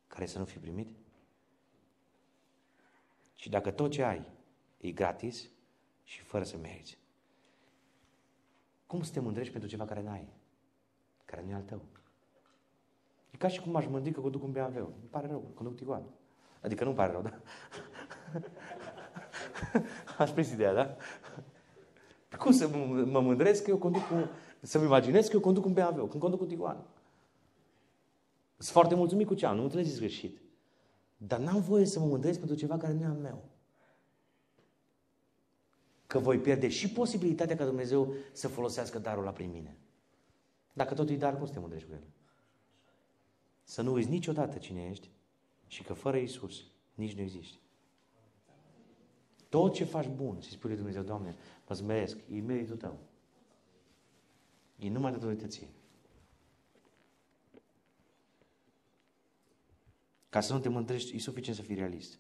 care să nu fi primit? Și dacă tot ce ai e gratis și fără să meriți, cum să te mândrești pentru ceva care n-ai? Care nu e al tău? E ca și cum aș mândri că conduc un BMW. Îmi pare rău, conduc Tiguan. Adică nu-mi pare rău, da? [laughs] Aș prins ideea, da? Cum să mă mândresc că eu conduc un... Să-mi imaginez că eu conduc un BMW, când conduc un Tiguan. Sunt foarte mulțumit cu ce am, nu înțelegeți greșit. Dar n-am voie să mă mândresc pentru ceva care nu e al meu. Că voi pierde și posibilitatea ca Dumnezeu să folosească darul la prin mine. Dacă tot e dar, cum să te mândrești cu el? Să nu uiți niciodată cine ești și că fără Isus nici nu existi. Tot ce faci bun, și spune Dumnezeu, Doamne, mă zmeresc, e meritul tău. E numai datorită ție. Ca să nu te mândrești, e suficient să fii realist.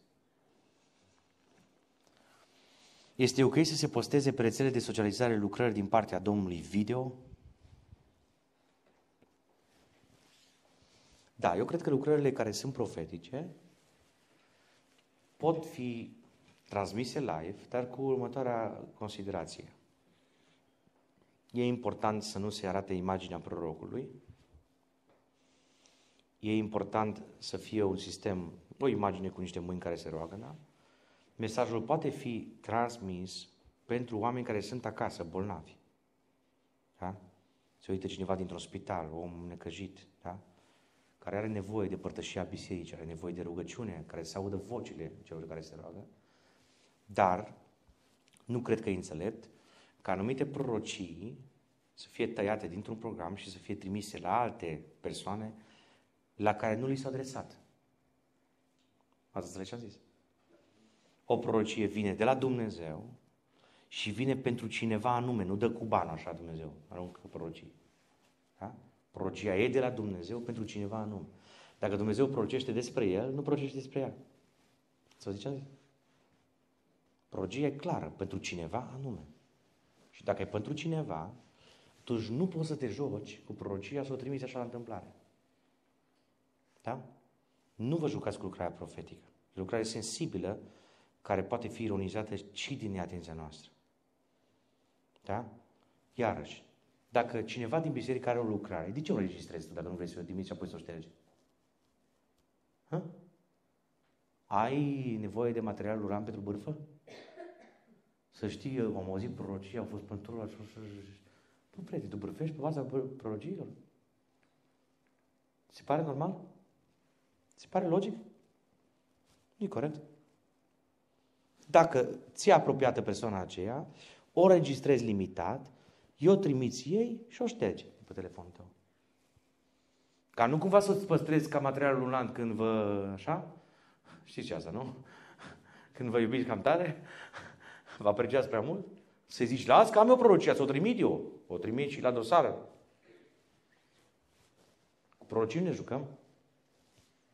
Este ok să se posteze pe rețele de socializare lucrări din partea Domnului video? Da, eu cred că lucrările care sunt profetice pot fi transmise live, dar cu următoarea considerație. E important să nu se arate imaginea prorocului. E important să fie un sistem, o imagine cu niște mâini care se roagă, da? Mesajul poate fi transmis pentru oameni care sunt acasă, bolnavi. Da? Se uită cineva dintr-un spital, om necăjit, da? care are nevoie de părtășia bisericii, are nevoie de rugăciune, care să audă vocile celor care se roagă. Dar nu cred că e înțelept ca anumite prorocii să fie tăiate dintr-un program și să fie trimise la alte persoane la care nu li s-a adresat. Ați înțeles ce am zis? O prorocie vine de la Dumnezeu și vine pentru cineva anume, nu dă cu bani așa Dumnezeu, aruncă prorocii. Da? Prorocia e de la Dumnezeu pentru cineva anume. Dacă Dumnezeu prorocește despre el, nu prorocește despre ea. Să zice zis? Prorogia e clară, pentru cineva anume. Și dacă e pentru cineva, atunci nu poți să te joci cu prorocia să o trimiți așa la întâmplare. Da? Nu vă jucați cu lucrarea profetică. E o lucrare sensibilă care poate fi ironizată și din neatenția noastră. Da? Iarăși, dacă cineva din biserică are o lucrare, de ce o registrezi tu dacă nu vrei să o trimiți și apoi să o ștergi? Ha? Ai nevoie de material uran pentru bârfă? Să știi, eu am auzit prorocii, au fost pentru așa Nu, prieteni, tu bârfești pe baza prorociilor? Se pare normal? Se pare logic? Nu e corect. Dacă ți-a apropiată persoana aceea, o registrezi limitat, eu trimiți ei și o ștergi pe telefonul tău. Ca nu cumva să-ți păstrezi ca material lulant când vă... așa? Știți ce asta, nu? Când vă iubiți cam tare, vă apreciați prea mult, să zici, las că am eu prorocia, să o trimit eu. O trimit și la dosară. Cu prorocii ne jucăm.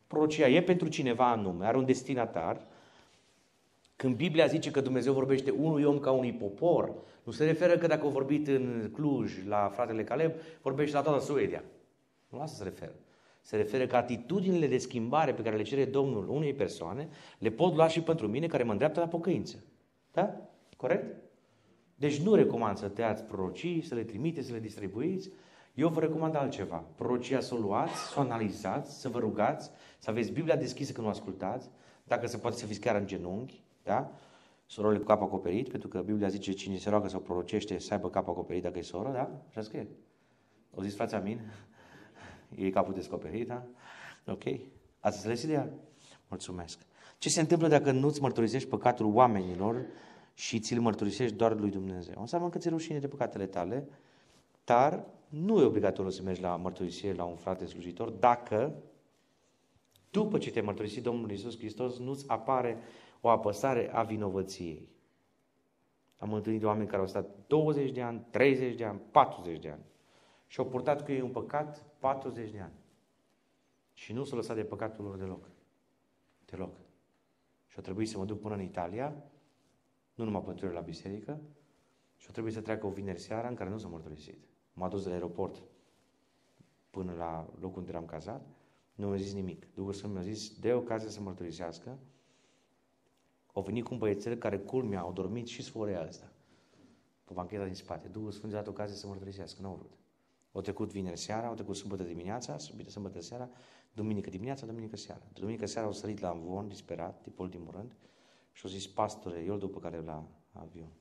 Prorocia e pentru cineva anume, are un destinatar. Când Biblia zice că Dumnezeu vorbește unui om ca unui popor, nu se referă că dacă a vorbit în Cluj la fratele Caleb, vorbește la toată Suedia. Nu la asta se referă. Se referă că atitudinile de schimbare pe care le cere Domnul unei persoane, le pot lua și pentru mine care mă îndreaptă la pocăință. Da? Corect? Deci nu recomand să tăiați prorocii, să le trimiteți, să le distribuiți. Eu vă recomand altceva. Prorocia să o luați, să o analizați, să vă rugați, să aveți Biblia deschisă când o ascultați, dacă se poate să fiți chiar în genunchi, da? Sororile cu cap acoperit, pentru că Biblia zice cine se roagă sau prorocește să aibă capul acoperit dacă e soră, da? Așa scrie. O zis frații amin? [laughs] E capul descoperit, da? Ok. Ați înțeles ideea? Mulțumesc. Ce se întâmplă dacă nu-ți mărturisești păcatul oamenilor și ți-l mărturisești doar lui Dumnezeu? Înseamnă că ți rușine de păcatele tale, dar nu e obligatoriu să mergi la mărturisire la un frate slujitor dacă după ce te-ai mărturisit Domnul Iisus Hristos, nu-ți apare o apăsare a vinovăției. Am întâlnit oameni care au stat 20 de ani, 30 de ani, 40 de ani și au purtat cu ei un păcat 40 de ani. Și nu s-au lăsat de păcatul lor deloc. Deloc. Și au trebuit să mă duc până în Italia, nu numai pentru la biserică, și au trebuit să treacă o vineri seara în care nu s-a mărturisit. M-a dus de la aeroport până la locul unde eram cazat, nu mi-a zis nimic. Duhul Sfânt mi-a zis, de ocazie să mărturisească. Au venit cu un băiețel care, culmea, au dormit și sforea asta. Pe bancheta din spate. Duhul Sfânt a dat ocazie să mărturisească, nu au vrut. Au trecut vineri seara, au trecut sâmbătă dimineața, sâmbătă seara, duminică dimineața, duminică seara. Duminică seara au sărit la amvon, disperat, tipul ultimul rând, și au zis, pastore, eu după care la avion.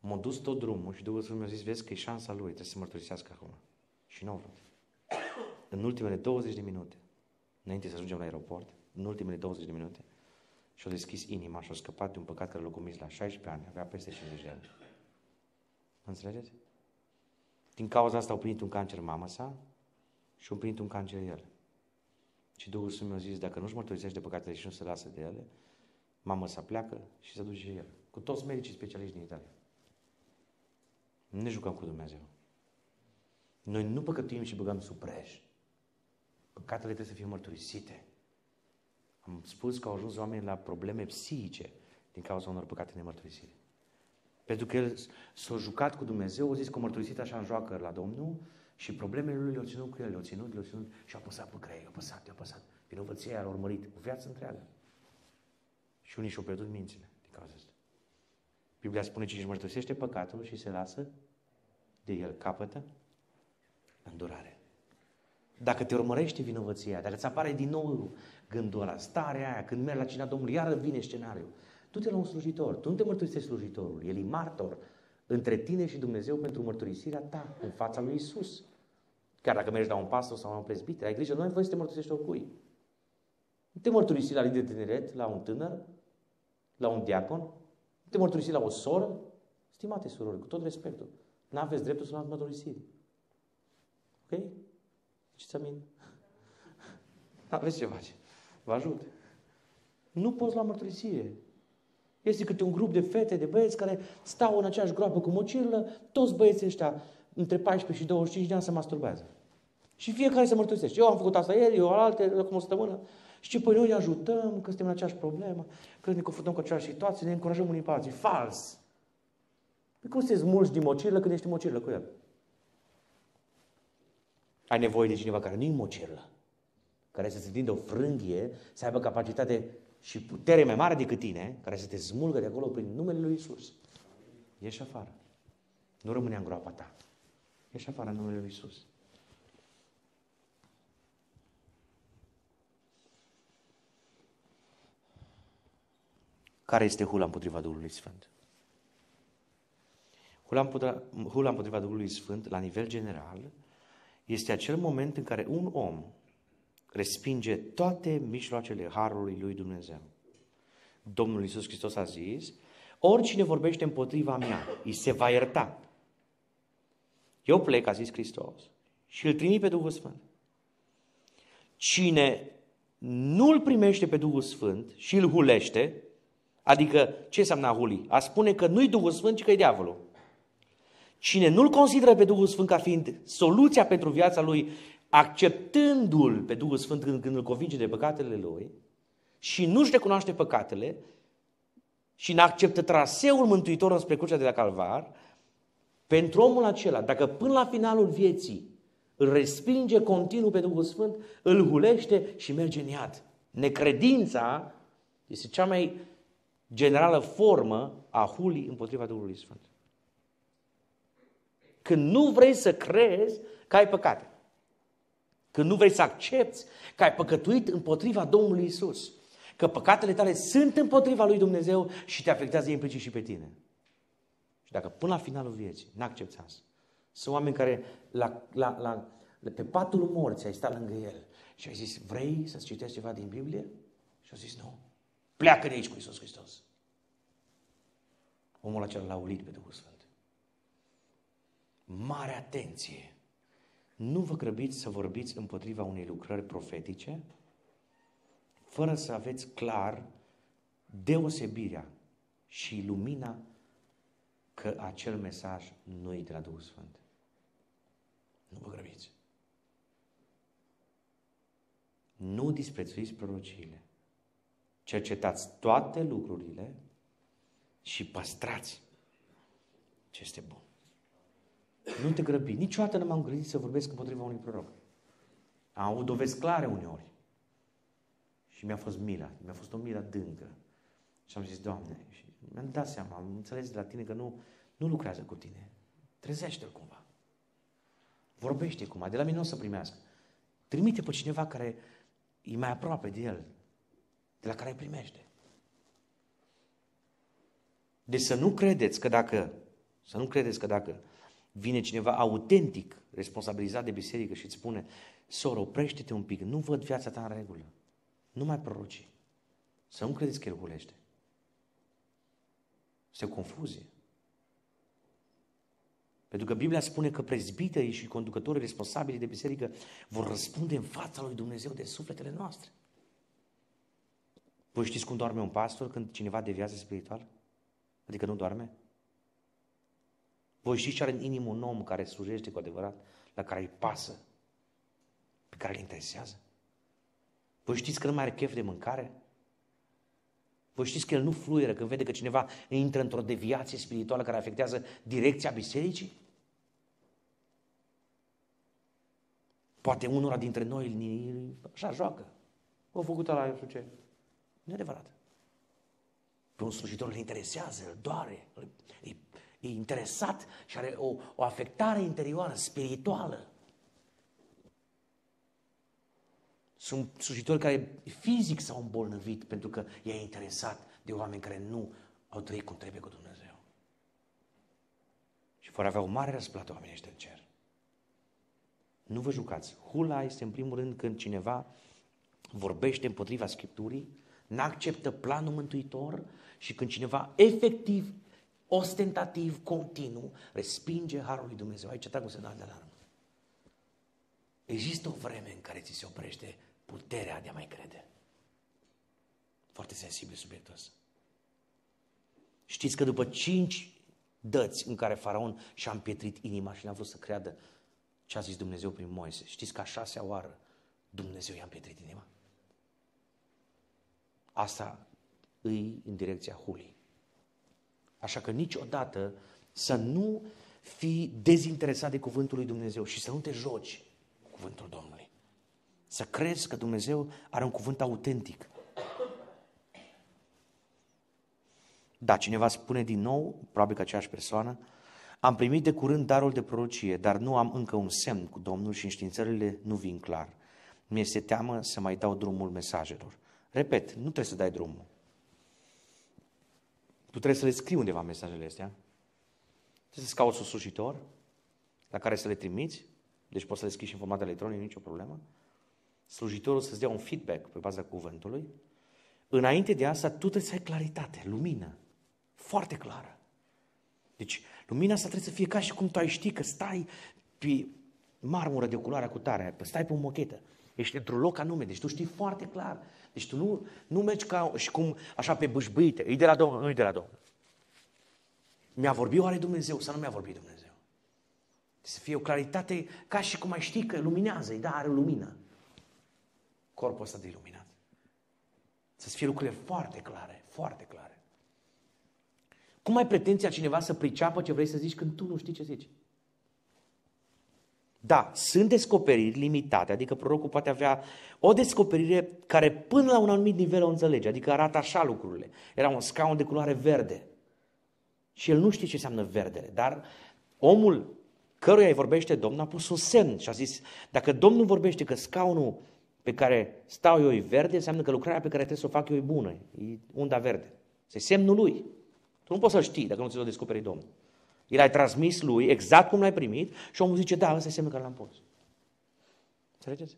M-a dus tot drumul și Duhul Sfânt mi-a zis, vezi că e șansa lui, trebuie să mărturisească acum. Și nu au vrut. În ultimele 20 de minute, înainte să ajungem la aeroport, în ultimele 20 de minute, și-a deschis inima și a scăpat de un păcat care l-a comis la 16 ani, avea peste 50 de ani. Înțelegeți? Din cauza asta au primit un cancer mama sa și au primit un cancer el. Și Duhul Sfânt mi-a zis, dacă nu-și mărturisește de păcatele și nu se lasă de ele, mama să pleacă și să duce el. Cu toți medicii specialiști din Italia. Nu ne jucăm cu Dumnezeu. Noi nu păcătuim și băgăm sub preș. Păcatele trebuie să fie mărturisite. Am spus că au ajuns oamenii la probleme psihice din cauza unor păcate nemărturisite. Pentru că el s-a jucat cu Dumnezeu, a zis că a mărturisit așa în joacă la Domnul și problemele lui le-au ținut cu el, le-au ținut, le-au ținut și a păsat pe crei, a păsat, a păsat. Vinovăția a urmărit o viață întreagă. Și unii și-au pierdut mințile din cauza asta. Biblia spune că cine își mărturisește păcatul și se lasă de el capătă îndurare. Dacă te urmărește vinovăția, dacă ți apare din nou gândul ăla, starea aia, când mergi la cina Domnului, iară vine scenariul. Tu te la un slujitor, tu nu te mărturisești slujitorul, el e martor între tine și Dumnezeu pentru mărturisirea ta în fața lui Isus. Chiar dacă mergi la un pastor sau la un prezbiter, ai grijă, nu ai voie să te mărturisești oricui. Nu te mărturisi la lider de tineret, la un tânăr, la un diacon, nu te mărturisi la o soră, stimate surori, cu tot respectul, nu aveți dreptul să luați mărturisiri. Ok? Ce-ți amin? [laughs] Aveți ce face. Vă ajut. Nu poți lua mărturisire. Este câte un grup de fete, de băieți care stau în aceeași groapă cu mocirlă, toți băieții ăștia între 14 și 25 de ani se masturbează. Și fiecare se mărturisește. Eu am făcut asta ieri, eu alte, acum o săptămână. Și ce, păi noi ne ajutăm, că suntem în aceeași problemă, că ne confruntăm cu aceeași situație, ne încurajăm unii pe alții. Fals! Păi cum să smulgi din mocirlă când ești în mocirlă cu el? Ai nevoie de cineva care nu e mocirlă, care să se tindă o frânghie, să aibă capacitate și putere mai mare decât tine, care să te smulgă de acolo prin numele Lui Isus. Ieși afară. Nu rămâne în groapa ta. Ieși afară în numele Lui Isus. Care este hula împotriva Duhului Sfânt? Hula împotriva, hula împotriva Duhului Sfânt, la nivel general, este acel moment în care un om respinge toate mijloacele Harului lui Dumnezeu. Domnul Iisus Hristos a zis, oricine vorbește împotriva mea, îi se va ierta. Eu plec, a zis Hristos, și îl trimit pe Duhul Sfânt. Cine nu îl primește pe Duhul Sfânt și îl hulește, adică ce înseamnă a huli? A spune că nu-i Duhul Sfânt, ci că e diavolul. Cine nu-L consideră pe Duhul Sfânt ca fiind soluția pentru viața lui, acceptându-L pe Duhul Sfânt când, când îl convinge de păcatele lui și nu-și recunoaște păcatele și nu acceptă traseul Mântuitor înspre crucea de la Calvar, pentru omul acela, dacă până la finalul vieții îl respinge continuu pe Duhul Sfânt, îl hulește și merge în iad. Necredința este cea mai generală formă a hulii împotriva Duhului Sfânt. Când nu vrei să crezi că ai păcate. Când nu vrei să accepti că ai păcătuit împotriva Domnului Isus. Că păcatele tale sunt împotriva lui Dumnezeu și te afectează implicit și pe tine. Și dacă până la finalul vieții n-accepti asta, sunt oameni care la, la, la, pe patul morții ai stat lângă el și ai zis, vrei să-ți citești ceva din Biblie? Și au zis, nu. Pleacă de aici cu Isus Hristos. Omul acela l-a ulit pe Duhul Sfânt mare atenție. Nu vă grăbiți să vorbiți împotriva unei lucrări profetice fără să aveți clar deosebirea și lumina că acel mesaj nu e de la Duhul Sfânt. Nu vă grăbiți. Nu disprețuiți prorociile. Cercetați toate lucrurile și păstrați ce este bun. Nu te grăbi. Niciodată nu m-am gândit să vorbesc împotriva unui proroc. Am avut dovezi clare uneori. Și mi-a fost mila. Mi-a fost o milă adâncă. Și am zis, Doamne, și mi-am dat seama, am înțeles de la tine că nu, nu lucrează cu tine. Trezește-l cumva. Vorbește cumva. De la mine nu o să primească. Trimite pe cineva care e mai aproape de el, de la care îi primește. Deci să nu credeți că dacă, să nu credeți că dacă vine cineva autentic, responsabilizat de biserică și îți spune, soră, oprește-te un pic, nu văd viața ta în regulă, nu mai proroci. Să nu credeți că el hulește. Este o confuzie. Pentru că Biblia spune că prezbiterii și conducătorii responsabili de biserică vor răspunde în fața lui Dumnezeu de sufletele noastre. Voi știți cum doarme un pastor când cineva deviază spiritual? Adică nu doarme? Voi știți ce are în inimă un om care slujește cu adevărat, la care îi pasă, pe care îl interesează? Voi știți că nu mai are chef de mâncare? Voi știți că el nu fluieră când vede că cineva intră într-o deviație spirituală care afectează direcția bisericii? Poate unora dintre noi așa joacă. O făcut la eu știu ce. Nu e adevărat. Pe un slujitor îl interesează, îl doare, e, e interesat și are o, o afectare interioară, spirituală. Sunt slujitori care fizic s-au îmbolnăvit pentru că i-a interesat de oameni care nu au trăit cum trebuie cu Dumnezeu. Și vor avea o mare răsplată oamenii ăștia în cer. Nu vă jucați. Hula este în primul rând când cineva vorbește împotriva Scripturii, n-acceptă planul mântuitor și când cineva efectiv, ostentativ, continuu, respinge Harul lui Dumnezeu. Aici trag un semnal de alarmă. Există o vreme în care ți se oprește puterea de a mai crede. Foarte sensibil subiectul ăsta. Știți că după cinci dăți în care faraon și-a împietrit inima și n-a vrut să creadă ce a zis Dumnezeu prin Moise, știți că a șasea oară Dumnezeu i-a împietrit inima? Asta îi în direcția hulii. Așa că niciodată să nu fii dezinteresat de cuvântul lui Dumnezeu și să nu te joci cu cuvântul Domnului. Să crezi că Dumnezeu are un cuvânt autentic. Da, cineva spune din nou, probabil că aceeași persoană, am primit de curând darul de prorocie, dar nu am încă un semn cu Domnul și înștiințările nu vin clar. Mi-este teamă să mai dau drumul mesajelor. Repet, nu trebuie să dai drumul. Tu trebuie să le scrii undeva mesajele astea. Trebuie să-ți cauți un slujitor la care să le trimiți, deci poți să le scrii și în format electronic, nicio problemă. Slujitorul să-ți dea un feedback pe baza cuvântului. Înainte de asta, tu trebuie să ai claritate, lumină, foarte clară. Deci, lumina asta trebuie să fie ca și cum tu ai ști că stai pe marmură de culoare cu tare, stai pe o mochetă, ești într-un loc anume, deci tu știi foarte clar. Deci tu nu, nu mergi ca și cum așa pe bâșbâite, e de la Domnul, nu e de la Domnul. Mi-a vorbit oare Dumnezeu sau nu mi-a vorbit Dumnezeu? Să fie o claritate ca și cum ai ști că luminează, da, are lumină. Corpul ăsta de iluminat. Să fie lucrurile foarte clare, foarte clare. Cum ai pretenția cineva să priceapă ce vrei să zici când tu nu știi ce zici? Da, sunt descoperiri limitate, adică prorocul poate avea o descoperire care până la un anumit nivel o înțelege, adică arată așa lucrurile. Era un scaun de culoare verde și el nu știe ce înseamnă verdele, dar omul căruia îi vorbește Domnul a pus un semn și a zis, dacă Domnul vorbește că scaunul pe care stau eu e verde, înseamnă că lucrarea pe care trebuie să o fac eu e bună, e unda verde. Este semnul lui. Tu nu poți să știi dacă nu ți-l descoperi Domnul. El ai transmis lui exact cum l-ai primit și omul zice, da, ăsta e semnul care l-am pus. Înțelegeți?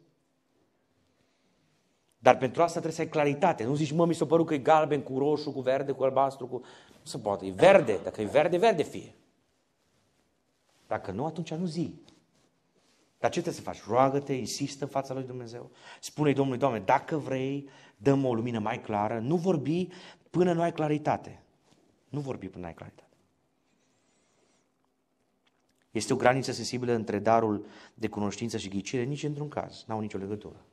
Dar pentru asta trebuie să ai claritate. Nu zici, mă, mi s-a părut că e galben cu roșu, cu verde, cu albastru, cu... Nu se poate. E verde. Dacă e verde, verde fie. Dacă nu, atunci nu zi. Dar ce trebuie să faci? Roagă-te, insistă în fața lui Dumnezeu. Spune-i Domnului, Doamne, dacă vrei, dăm o lumină mai clară. Nu vorbi până nu ai claritate. Nu vorbi până nu ai claritate. Este o graniță sensibilă între darul de cunoștință și ghicire? Nici într-un caz. N-au nicio legătură.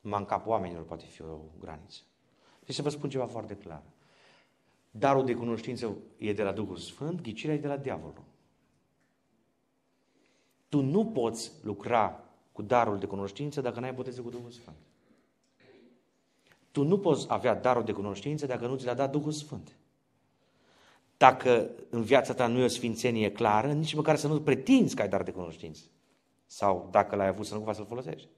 Manca oamenilor poate fi o graniță. Deci să vă spun ceva foarte clar. Darul de cunoștință e de la Duhul Sfânt, ghicirea e de la diavolul. Tu nu poți lucra cu darul de cunoștință dacă n-ai botezul cu Duhul Sfânt. Tu nu poți avea darul de cunoștință dacă nu ți l-a dat Duhul Sfânt. Dacă în viața ta nu e o sfințenie clară, nici măcar să nu pretinzi că ai dar de cunoștință. Sau dacă l-ai avut să nu cumva să-l folosești.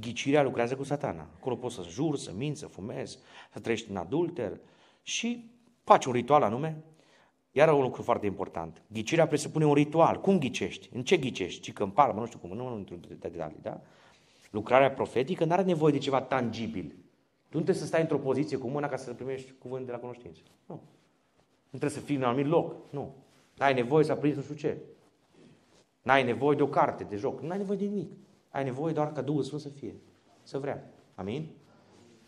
Ghicirea lucrează cu satana. Acolo poți să juri, să minți, să fumezi, să trăiești în adulter și faci un ritual anume. Iar un lucru foarte important. Ghicirea presupune un ritual. Cum ghicești? În ce ghicești? Ci că în palmă, nu știu cum, nu într-un detalii, da? Lucrarea profetică nu are nevoie de ceva tangibil. Tu nu trebuie să stai într-o poziție cu mâna ca să primești cuvânt de la cunoștință. Nu. Nu trebuie să fii în un anumit loc. Nu. N-ai nevoie să aprinzi nu știu ce. N-ai nevoie de o carte de joc. N-ai nevoie de nimic. Ai nevoie doar ca Duhul Sfânt să fie. Să vrea. Amin?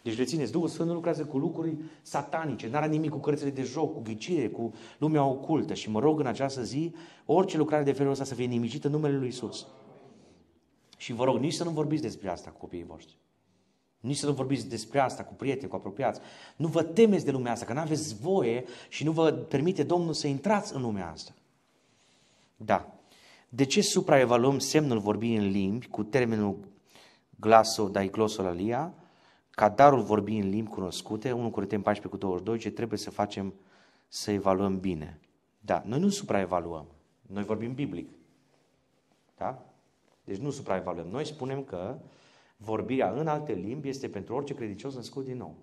Deci rețineți, Duhul Sfânt nu lucrează cu lucruri satanice, n-are nimic cu cărțile de joc, cu ghicire, cu lumea ocultă. Și mă rog în această zi, orice lucrare de felul ăsta să fie nimicită în numele Lui Isus. Și vă rog, nici să nu vorbiți despre asta cu copiii voștri. Nici să nu vorbiți despre asta cu prieteni, cu apropiați. Nu vă temeți de lumea asta, că nu aveți voie și nu vă permite Domnul să intrați în lumea asta. Da. De ce supraevaluăm semnul vorbirii în limbi cu termenul glaso daiclosolalia ca darul vorbirii în limbi cunoscute, 1 Corinteni 14 cu 22, ce trebuie să facem să evaluăm bine. Da, noi nu supraevaluăm, noi vorbim biblic. Da? Deci nu supraevaluăm. Noi spunem că vorbirea în alte limbi este pentru orice credincios născut din nou.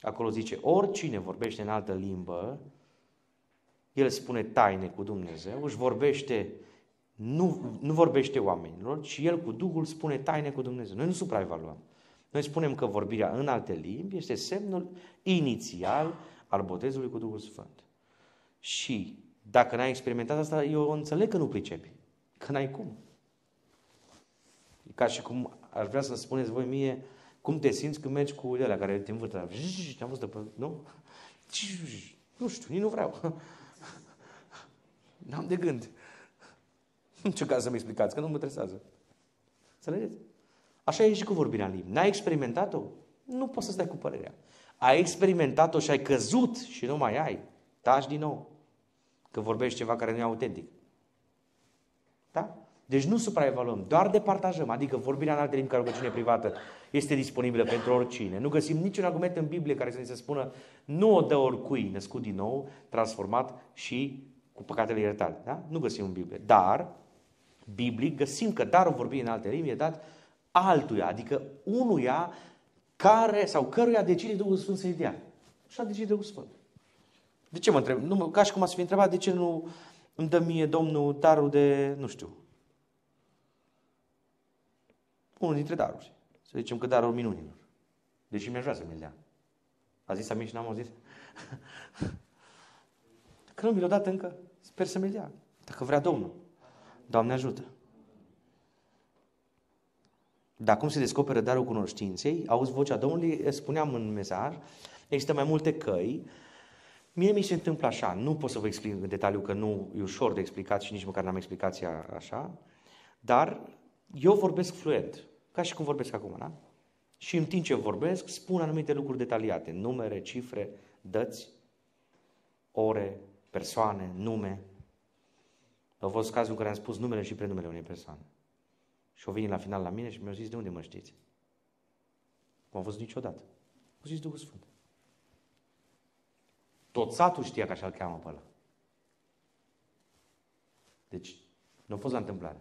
Acolo zice, oricine vorbește în altă limbă, el spune taine cu Dumnezeu, își vorbește, nu, nu vorbește oamenilor, ci el cu Duhul spune taine cu Dumnezeu. Noi nu supraevaluăm. Noi spunem că vorbirea în alte limbi este semnul inițial al botezului cu Duhul Sfânt. Și dacă n-ai experimentat asta, eu înțeleg că nu pricepi. Că n-ai cum. E ca și cum aș vrea să spuneți voi mie cum te simți când mergi cu ele care te învârtă. Te-am văzut de pe... Nu? Nu știu, nici nu vreau. [laughs] N-am de gând. [laughs] Nu ce caz să-mi explicați, că nu mă interesează. Înțelegeți? Așa e și cu vorbirea în limbi. N-ai experimentat-o? Nu poți să stai cu părerea. Ai experimentat-o și ai căzut și nu mai ai. Taci din nou. Că vorbești ceva care nu e autentic. Da? Deci nu supraevaluăm, doar departajăm, adică vorbirea în alte limbi ca rugăciune privată este disponibilă pentru oricine. Nu găsim niciun argument în Biblie care să ne se spună nu o dă oricui născut din nou, transformat și cu păcatele iertate. Da? Nu găsim în Biblie. Dar, biblic, găsim că darul vorbirii în alte limbi e dat altuia, adică unuia care sau căruia decide Duhul Sfânt să-i dea. Așa decide Duhul Sfânt. De ce mă întreb? Nu, ca și cum ați fi întrebat, de ce nu îmi dă mie Domnul darul de, nu știu, unul dintre daruri. Să zicem că darul minunilor. Deși mi-aș vrea să mi-l dea. A zis Amin și n-am auzit? [laughs] Că nu mi l-a dat încă, sper să mi-l dea. Dacă vrea Domnul. Doamne ajută. Dar cum se descoperă darul cunoștinței? Auzi vocea Domnului, spuneam în mesaj, există mai multe căi. Mie mi se întâmplă așa, nu pot să vă explic în detaliu că nu e ușor de explicat și nici măcar n-am explicația așa, dar eu vorbesc fluent, ca și cum vorbesc acum, da? Și în timp ce vorbesc, spun anumite lucruri detaliate, numere, cifre, dăți, ore, persoane, nume. Au fost cazul în care am spus numele și prenumele unei persoane. Și au venit la final la mine și mi-au zis, de unde mă știți? Nu am văzut niciodată. Au zis Duhul Sfânt. Tot satul știa că așa-l cheamă pe ăla. Deci, nu a fost la întâmplare.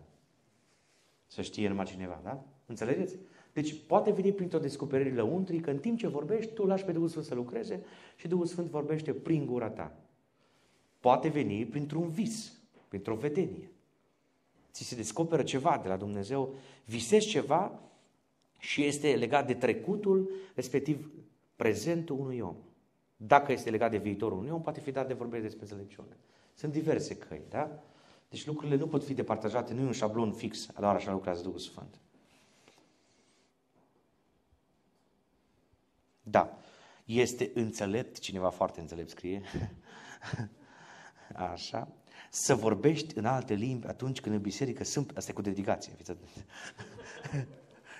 Să știe numai cineva, da? Înțelegeți? Deci poate veni printr-o descoperire lăuntrică, în timp ce vorbești, tu lași pe Duhul Sfânt să lucreze și Duhul Sfânt vorbește prin gura ta. Poate veni printr-un vis, printr-o vedenie. Ți se descoperă ceva de la Dumnezeu, visezi ceva și este legat de trecutul, respectiv prezentul unui om. Dacă este legat de viitorul unui om, poate fi dat de vorbire despre înțelepciune. Sunt diverse căi, da? Deci lucrurile nu pot fi departajate, nu e un șablon fix, doar așa lucrează Duhul Sfânt. Da, este înțelept, cineva foarte înțelept scrie, [laughs] așa, să vorbești în alte limbi atunci când în biserică sunt, asta e cu dedicație, fiți [laughs]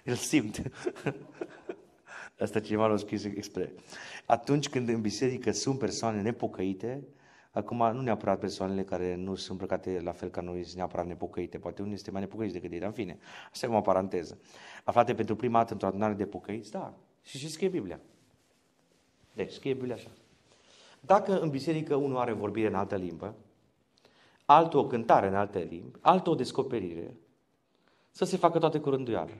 îl simt. [laughs] Asta cineva l-a scris expre. Atunci când în biserică sunt persoane nepocăite, Acum, nu neapărat persoanele care nu sunt îmbrăcate la fel ca noi, sunt neapărat nepocăite. Poate unii este mai nepocăiți decât ei, dar în fine, asta e o paranteză. Aflate pentru prima dată într-o adunare de pocăiți, da. Și și scrie Biblia. Deci, scrie Biblia așa. Dacă în biserică unul are vorbire în altă limbă, altul o cântare în alte limbi, altul o descoperire, să se facă toate cu rânduială.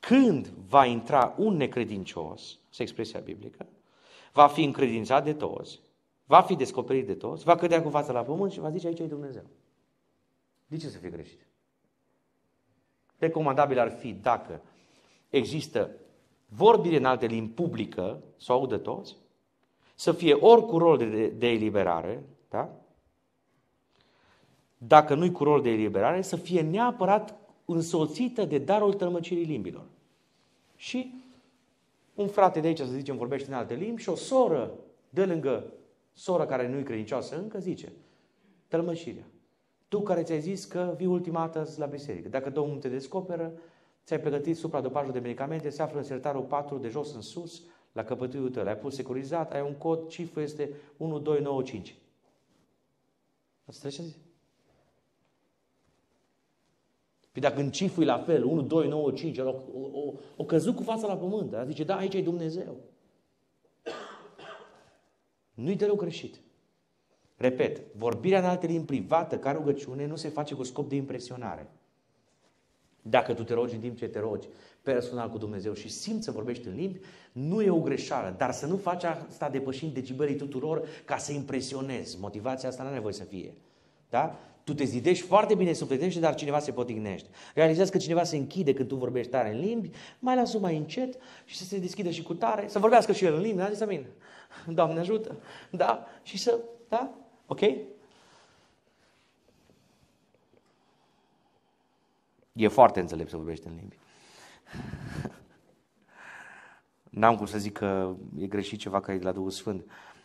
Când va intra un necredincios, se expresia biblică, va fi încredințat de toți, va fi descoperit de toți, va cădea cu fața la pământ și va zice aici e Dumnezeu. De ce să fie greșit? Recomandabil ar fi dacă există vorbire în alte limbi publică, să o audă toți, să fie ori cu rol de, de eliberare, da? Dacă nu-i cu rol de eliberare, să fie neapărat însoțită de darul tălmăcirii limbilor. Și un frate de aici, să zicem, vorbește în alte limbi și o soră de lângă sora care nu-i credincioasă încă zice, tălmășirea. Tu care ți-ai zis că vii ultima dată la biserică. Dacă Domnul te descoperă, ți-ai pregătit supradopajul de medicamente, se află în sertarul 4 de jos în sus, la căpătâiul tău. L-ai pus securizat, ai un cod, cifră este 1295. Asta ce zice? Păi dacă în cifru e la fel, 1, 2, 9, 5, o, o, o căzut cu fața la pământ. A zice, da, aici e Dumnezeu. Nu-i deloc greșit. Repet, vorbirea în alte limbi privată ca rugăciune nu se face cu scop de impresionare. Dacă tu te rogi în timp ce te rogi personal cu Dumnezeu și simți să vorbești în limbi, nu e o greșeală, dar să nu faci asta depășind decibelii tuturor ca să impresionezi. Motivația asta nu are nevoie să fie. Da? Tu te zidești foarte bine sufletește, dar cineva se potignește. Realizezi că cineva se închide când tu vorbești tare în limbi, mai lasă mai încet și să se deschidă și cu tare, să vorbească și el în limbi, da? Zis bine. Doamne ajută. Da? Și să, da? Ok? E foarte înțelept să vorbești în limbi. [laughs] N-am cum să zic că e greșit ceva care e de la Duhul Sfânt.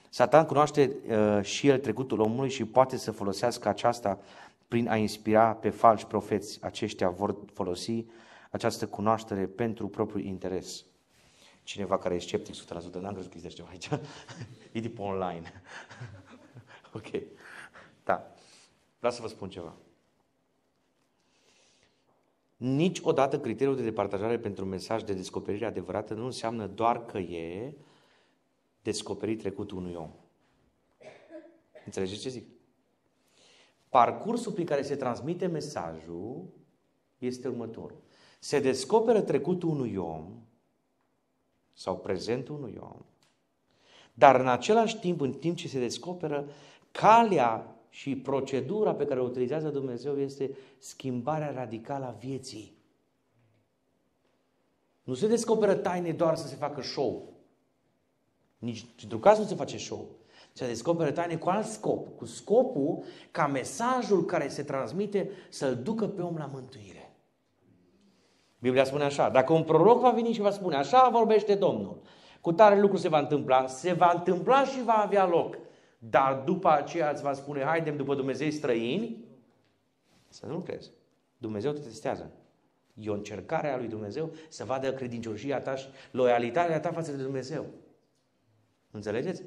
Satan cunoaște uh, și el trecutul omului și poate să folosească aceasta prin a inspira pe falși profeți. Aceștia vor folosi această cunoaștere pentru propriul interes. Cineva care e sceptic 100%, n-am crezut că există ceva aici. [laughs] e de pe online. [laughs] ok. Da. Vreau să vă spun ceva. Niciodată criteriul de departajare pentru un mesaj de descoperire adevărată nu înseamnă doar că e descoperit trecutul unui om. Înțelegeți ce zic? Parcursul prin care se transmite mesajul este următorul. Se descoperă trecutul unui om sau prezentul unui om, dar în același timp, în timp ce se descoperă, calea și procedura pe care o utilizează Dumnezeu este schimbarea radicală a vieții. Nu se descoperă taine doar să se facă show. Nici într-un caz nu se face show. Se descoperă taine cu alt scop. Cu scopul ca mesajul care se transmite să-l ducă pe om la mântuire. Biblia spune așa, dacă un proroc va veni și va spune, așa vorbește Domnul, cu tare lucru se va întâmpla, se va întâmpla și va avea loc. Dar după aceea îți va spune, haidem după Dumnezei străini, să nu crezi. Dumnezeu te testează. E o încercare a lui Dumnezeu să vadă credincioșia ta și loialitatea ta față de Dumnezeu. Înțelegeți?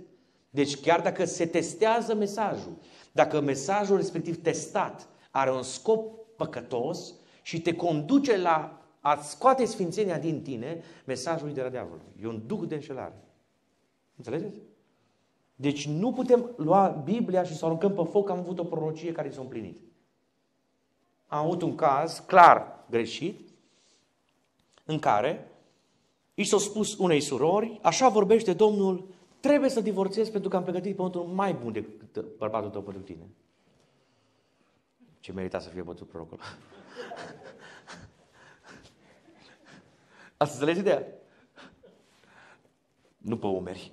Deci chiar dacă se testează mesajul, dacă mesajul respectiv testat are un scop păcătos și te conduce la a scoate sfințenia din tine, mesajul e de la diavolul. E un duc de înșelare. Înțelegeți? Deci nu putem lua Biblia și să o aruncăm pe foc că am avut o prorocie care s-a împlinit. Am avut un caz clar greșit în care i s-a spus unei surori, așa vorbește Domnul Trebuie să divorțezi pentru că am pregătit pământul mai bun decât bărbatul tău pentru tine. Ce merita să fie bătut prorocul. Asta înțelegi ideea? Nu pe umeri.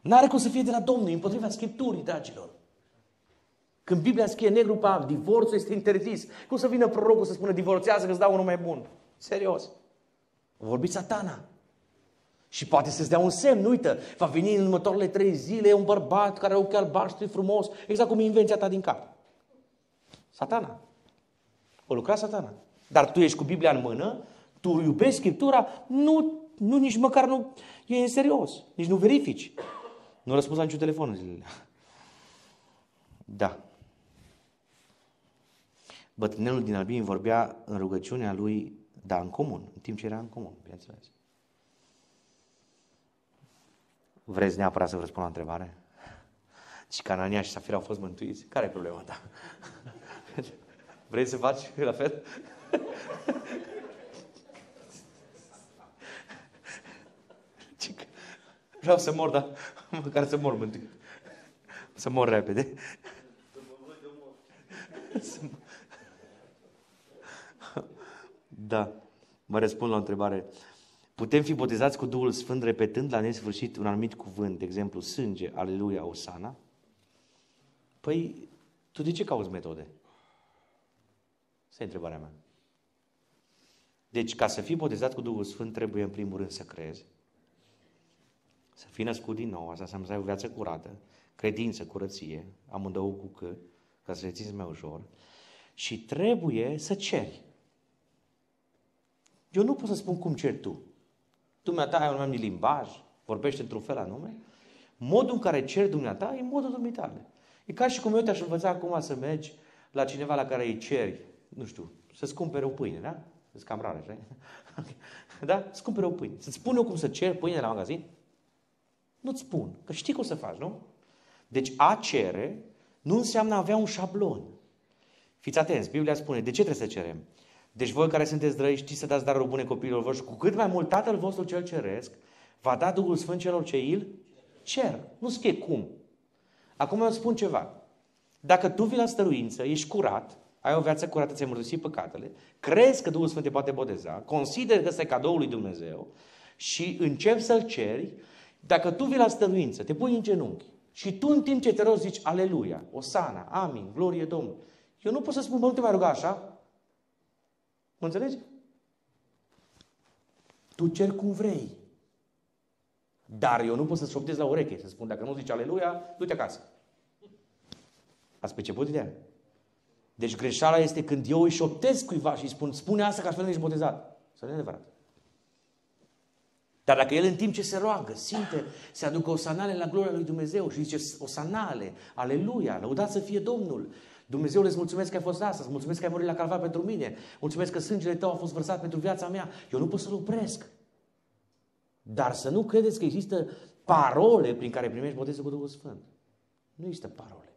N-are cum să fie de la Domnul, împotriva Scripturii, dragilor. Când Biblia scrie negru pe alb, divorțul este interzis. Cum să vină prorocul să spună divorțează că îți dau unul mai bun? Serios. A vorbit satana. Și poate să-ți dea un semn, uită, va veni în următoarele trei zile un bărbat care are ochi albaștri frumos, exact cum e invenția ta din cap. Satana. O lucra satana. Dar tu ești cu Biblia în mână, tu iubești Scriptura, nu nu, nici măcar nu e în serios, nici nu verifici. Nu răspuns la niciun telefon în zilele Da. Bătrânelul din Albin vorbea în rugăciunea lui, da, în comun, în timp ce era în comun, bineînțeles. Vreți neapărat să vă răspund la întrebare? Și Canania și Safira au fost mântuiți? Care e problema ta? [laughs] Vrei să faci la fel? [laughs] Vreau să mor, dar [laughs] măcar să mor mântuit. Să mor repede. Da. Mă răspund la o întrebare. Putem fi botezați cu Duhul Sfânt repetând la nesfârșit un anumit cuvânt, de exemplu, sânge, aleluia, osana? Păi, tu de ce cauți metode? Asta e întrebarea mea. Deci, ca să fii botezat cu Duhul Sfânt, trebuie în primul rând să crezi. Să fii născut din nou, asta înseamnă să ai o viață curată, credință, curăție, amândouă cu că, ca să rețiți mai ușor. Și trebuie să ceri. Eu nu pot să spun cum ceri tu. Dumneata ai un anumit limbaj, vorbește într-un fel anume. Modul în care ceri dumneata e modul dumitale. E ca și cum eu te-aș învăța acum să mergi la cineva la care îi ceri, nu știu, să-ți cumpere o pâine, da? Să-ți cam rare, știi? [laughs] da? Să cumpere o pâine. Să-ți spun eu cum să cer pâine la magazin? Nu-ți spun, că știi cum să faci, nu? Deci a cere nu înseamnă a avea un șablon. Fiți atenți, Biblia spune, de ce trebuie să cerem? Deci voi care sunteți drăi, știți să dați darul bune copiilor voștri, cu cât mai mult Tatăl vostru cel ceresc, va da Duhul Sfânt celor ce îl cer. Nu scrie cum. Acum eu spun ceva. Dacă tu vii la stăruință, ești curat, ai o viață curată, ți-ai mărturisit păcatele, crezi că Duhul Sfânt te poate boteza, consideri că ăsta e cadoul lui Dumnezeu și începi să-L ceri, dacă tu vii la stăruință, te pui în genunchi și tu în timp ce te rogi zici Aleluia, Osana, Amin, Glorie Domnului, eu nu pot să spun, bă, nu te mai ruga așa. Mă înțelegi? Tu cer cum vrei. Dar eu nu pot să șoptez la ureche, să spun, dacă nu zici Aleluia, du-te acasă. Ați perceput ideea? Deci greșeala este când eu îi șoptez cuiva și îi spun, spune asta ca să ești botezat. Să nu adevărat. Dar dacă el în timp ce se roagă, simte, se aducă o sanale la gloria lui Dumnezeu și zice o sanale, aleluia, lăudat să fie Domnul. Dumnezeu îți mulțumesc că ai fost asta, îți mulțumesc că ai murit la calvar pentru mine, mulțumesc că sângele tău a fost vărsat pentru viața mea. Eu nu pot să-l opresc. Dar să nu credeți că există parole prin care primești botezul cu Duhul Sfânt. Nu există parole.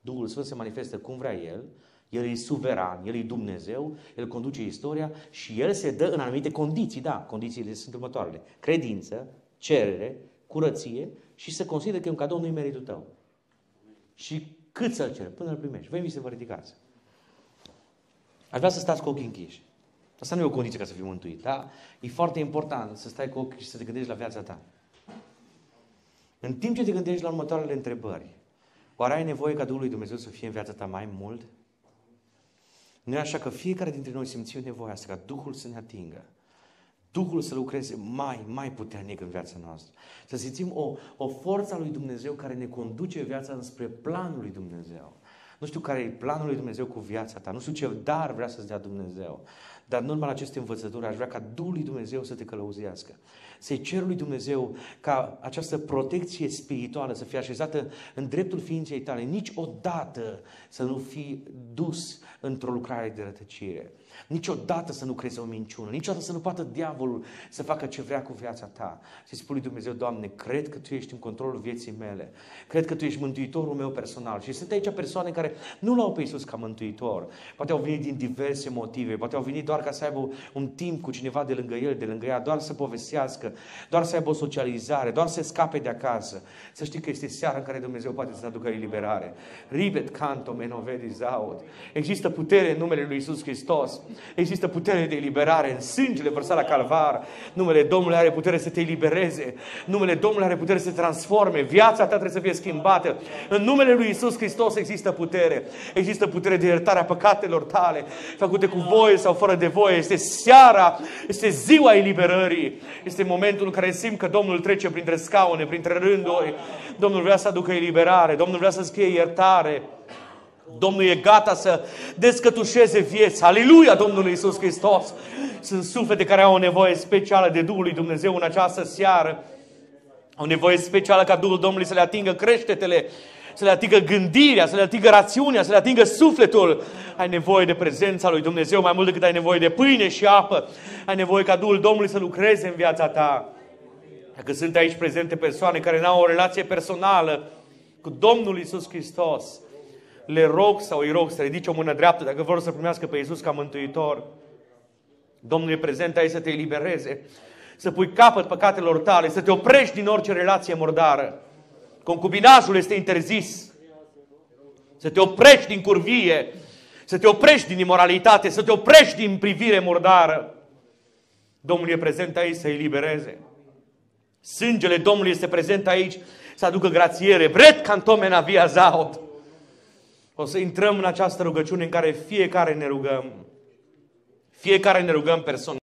Duhul Sfânt se manifestă cum vrea El, El e suveran, El e Dumnezeu, El conduce istoria și El se dă în anumite condiții. Da, condițiile sunt următoarele. Credință, cerere, curăție și să consider că e un cadou nu-i meritul tău. Și cât să-l cer? Până îl primești. Vă să vă ridicați. Aș vrea să stați cu ochii închiși. Asta nu e o condiție ca să fii mântuit, da? E foarte important să stai cu ochii și să te gândești la viața ta. În timp ce te gândești la următoarele întrebări, oare ai nevoie ca Duhul lui Dumnezeu să fie în viața ta mai mult? Nu e așa că fiecare dintre noi simțim nevoia asta, ca Duhul să ne atingă. Duhul să lucreze mai, mai puternic în viața noastră. Să simțim o, o forță a lui Dumnezeu care ne conduce viața înspre planul lui Dumnezeu. Nu știu care e planul lui Dumnezeu cu viața ta, nu știu ce dar vrea să-ți dea Dumnezeu, dar în urma aceste învățături aș vrea ca Duhul lui Dumnezeu să te călăuzească. Să-i cer lui Dumnezeu ca această protecție spirituală să fie așezată în dreptul ființei tale. Niciodată să nu fii dus într-o lucrare de rătăcire. Niciodată să nu crezi o minciună, niciodată să nu poată diavolul să facă ce vrea cu viața ta. Să spui lui Dumnezeu, Doamne, cred că Tu ești în controlul vieții mele, cred că Tu ești mântuitorul meu personal. Și sunt aici persoane care nu l-au pe Iisus ca mântuitor. Poate au venit din diverse motive, poate au venit doar ca să aibă un timp cu cineva de lângă el, de lângă ea, doar să povestească, doar să aibă o socializare, doar să scape de acasă. Să știi că este seara în care Dumnezeu poate să aducă eliberare. Ribet canto menovedi zaud. Există putere în numele Lui Iisus Hristos. Există putere de eliberare în sângele vărsat la calvar. Numele Domnului are putere să te elibereze. Numele Domnului are putere să te transforme. Viața ta trebuie să fie schimbată. În numele Lui Isus Hristos există putere. Există putere de iertare a păcatelor tale, făcute cu voie sau fără de voie. Este seara, este ziua eliberării. Este momentul în care simt că Domnul trece printre scaune, printre rânduri. Domnul vrea să aducă eliberare. Domnul vrea să scrie iertare. Domnul e gata să descătușeze vieți. Aleluia Domnului Isus Hristos! Sunt suflete care au o nevoie specială de Duhul lui Dumnezeu în această seară. Au nevoie specială ca Duhul Domnului să le atingă creștetele, să le atingă gândirea, să le atingă rațiunea, să le atingă sufletul. Ai nevoie de prezența lui Dumnezeu mai mult decât ai nevoie de pâine și apă. Ai nevoie ca Duhul Domnului să lucreze în viața ta. Dacă sunt aici prezente persoane care nu au o relație personală cu Domnul Isus Hristos, le rog sau îi rog să ridice o mână dreaptă dacă vor să primească pe Isus ca mântuitor. Domnul e prezent aici să te elibereze, să pui capăt păcatelor tale, să te oprești din orice relație murdară. Concubinajul este interzis. Să te oprești din curvie, să te oprești din imoralitate, să te oprești din privire murdară. Domnul e prezent aici să elibereze. Sângele Domnului este prezent aici să aducă grațiere. Bret cantomena via zaot. O să intrăm în această rugăciune în care fiecare ne rugăm. Fiecare ne rugăm personal.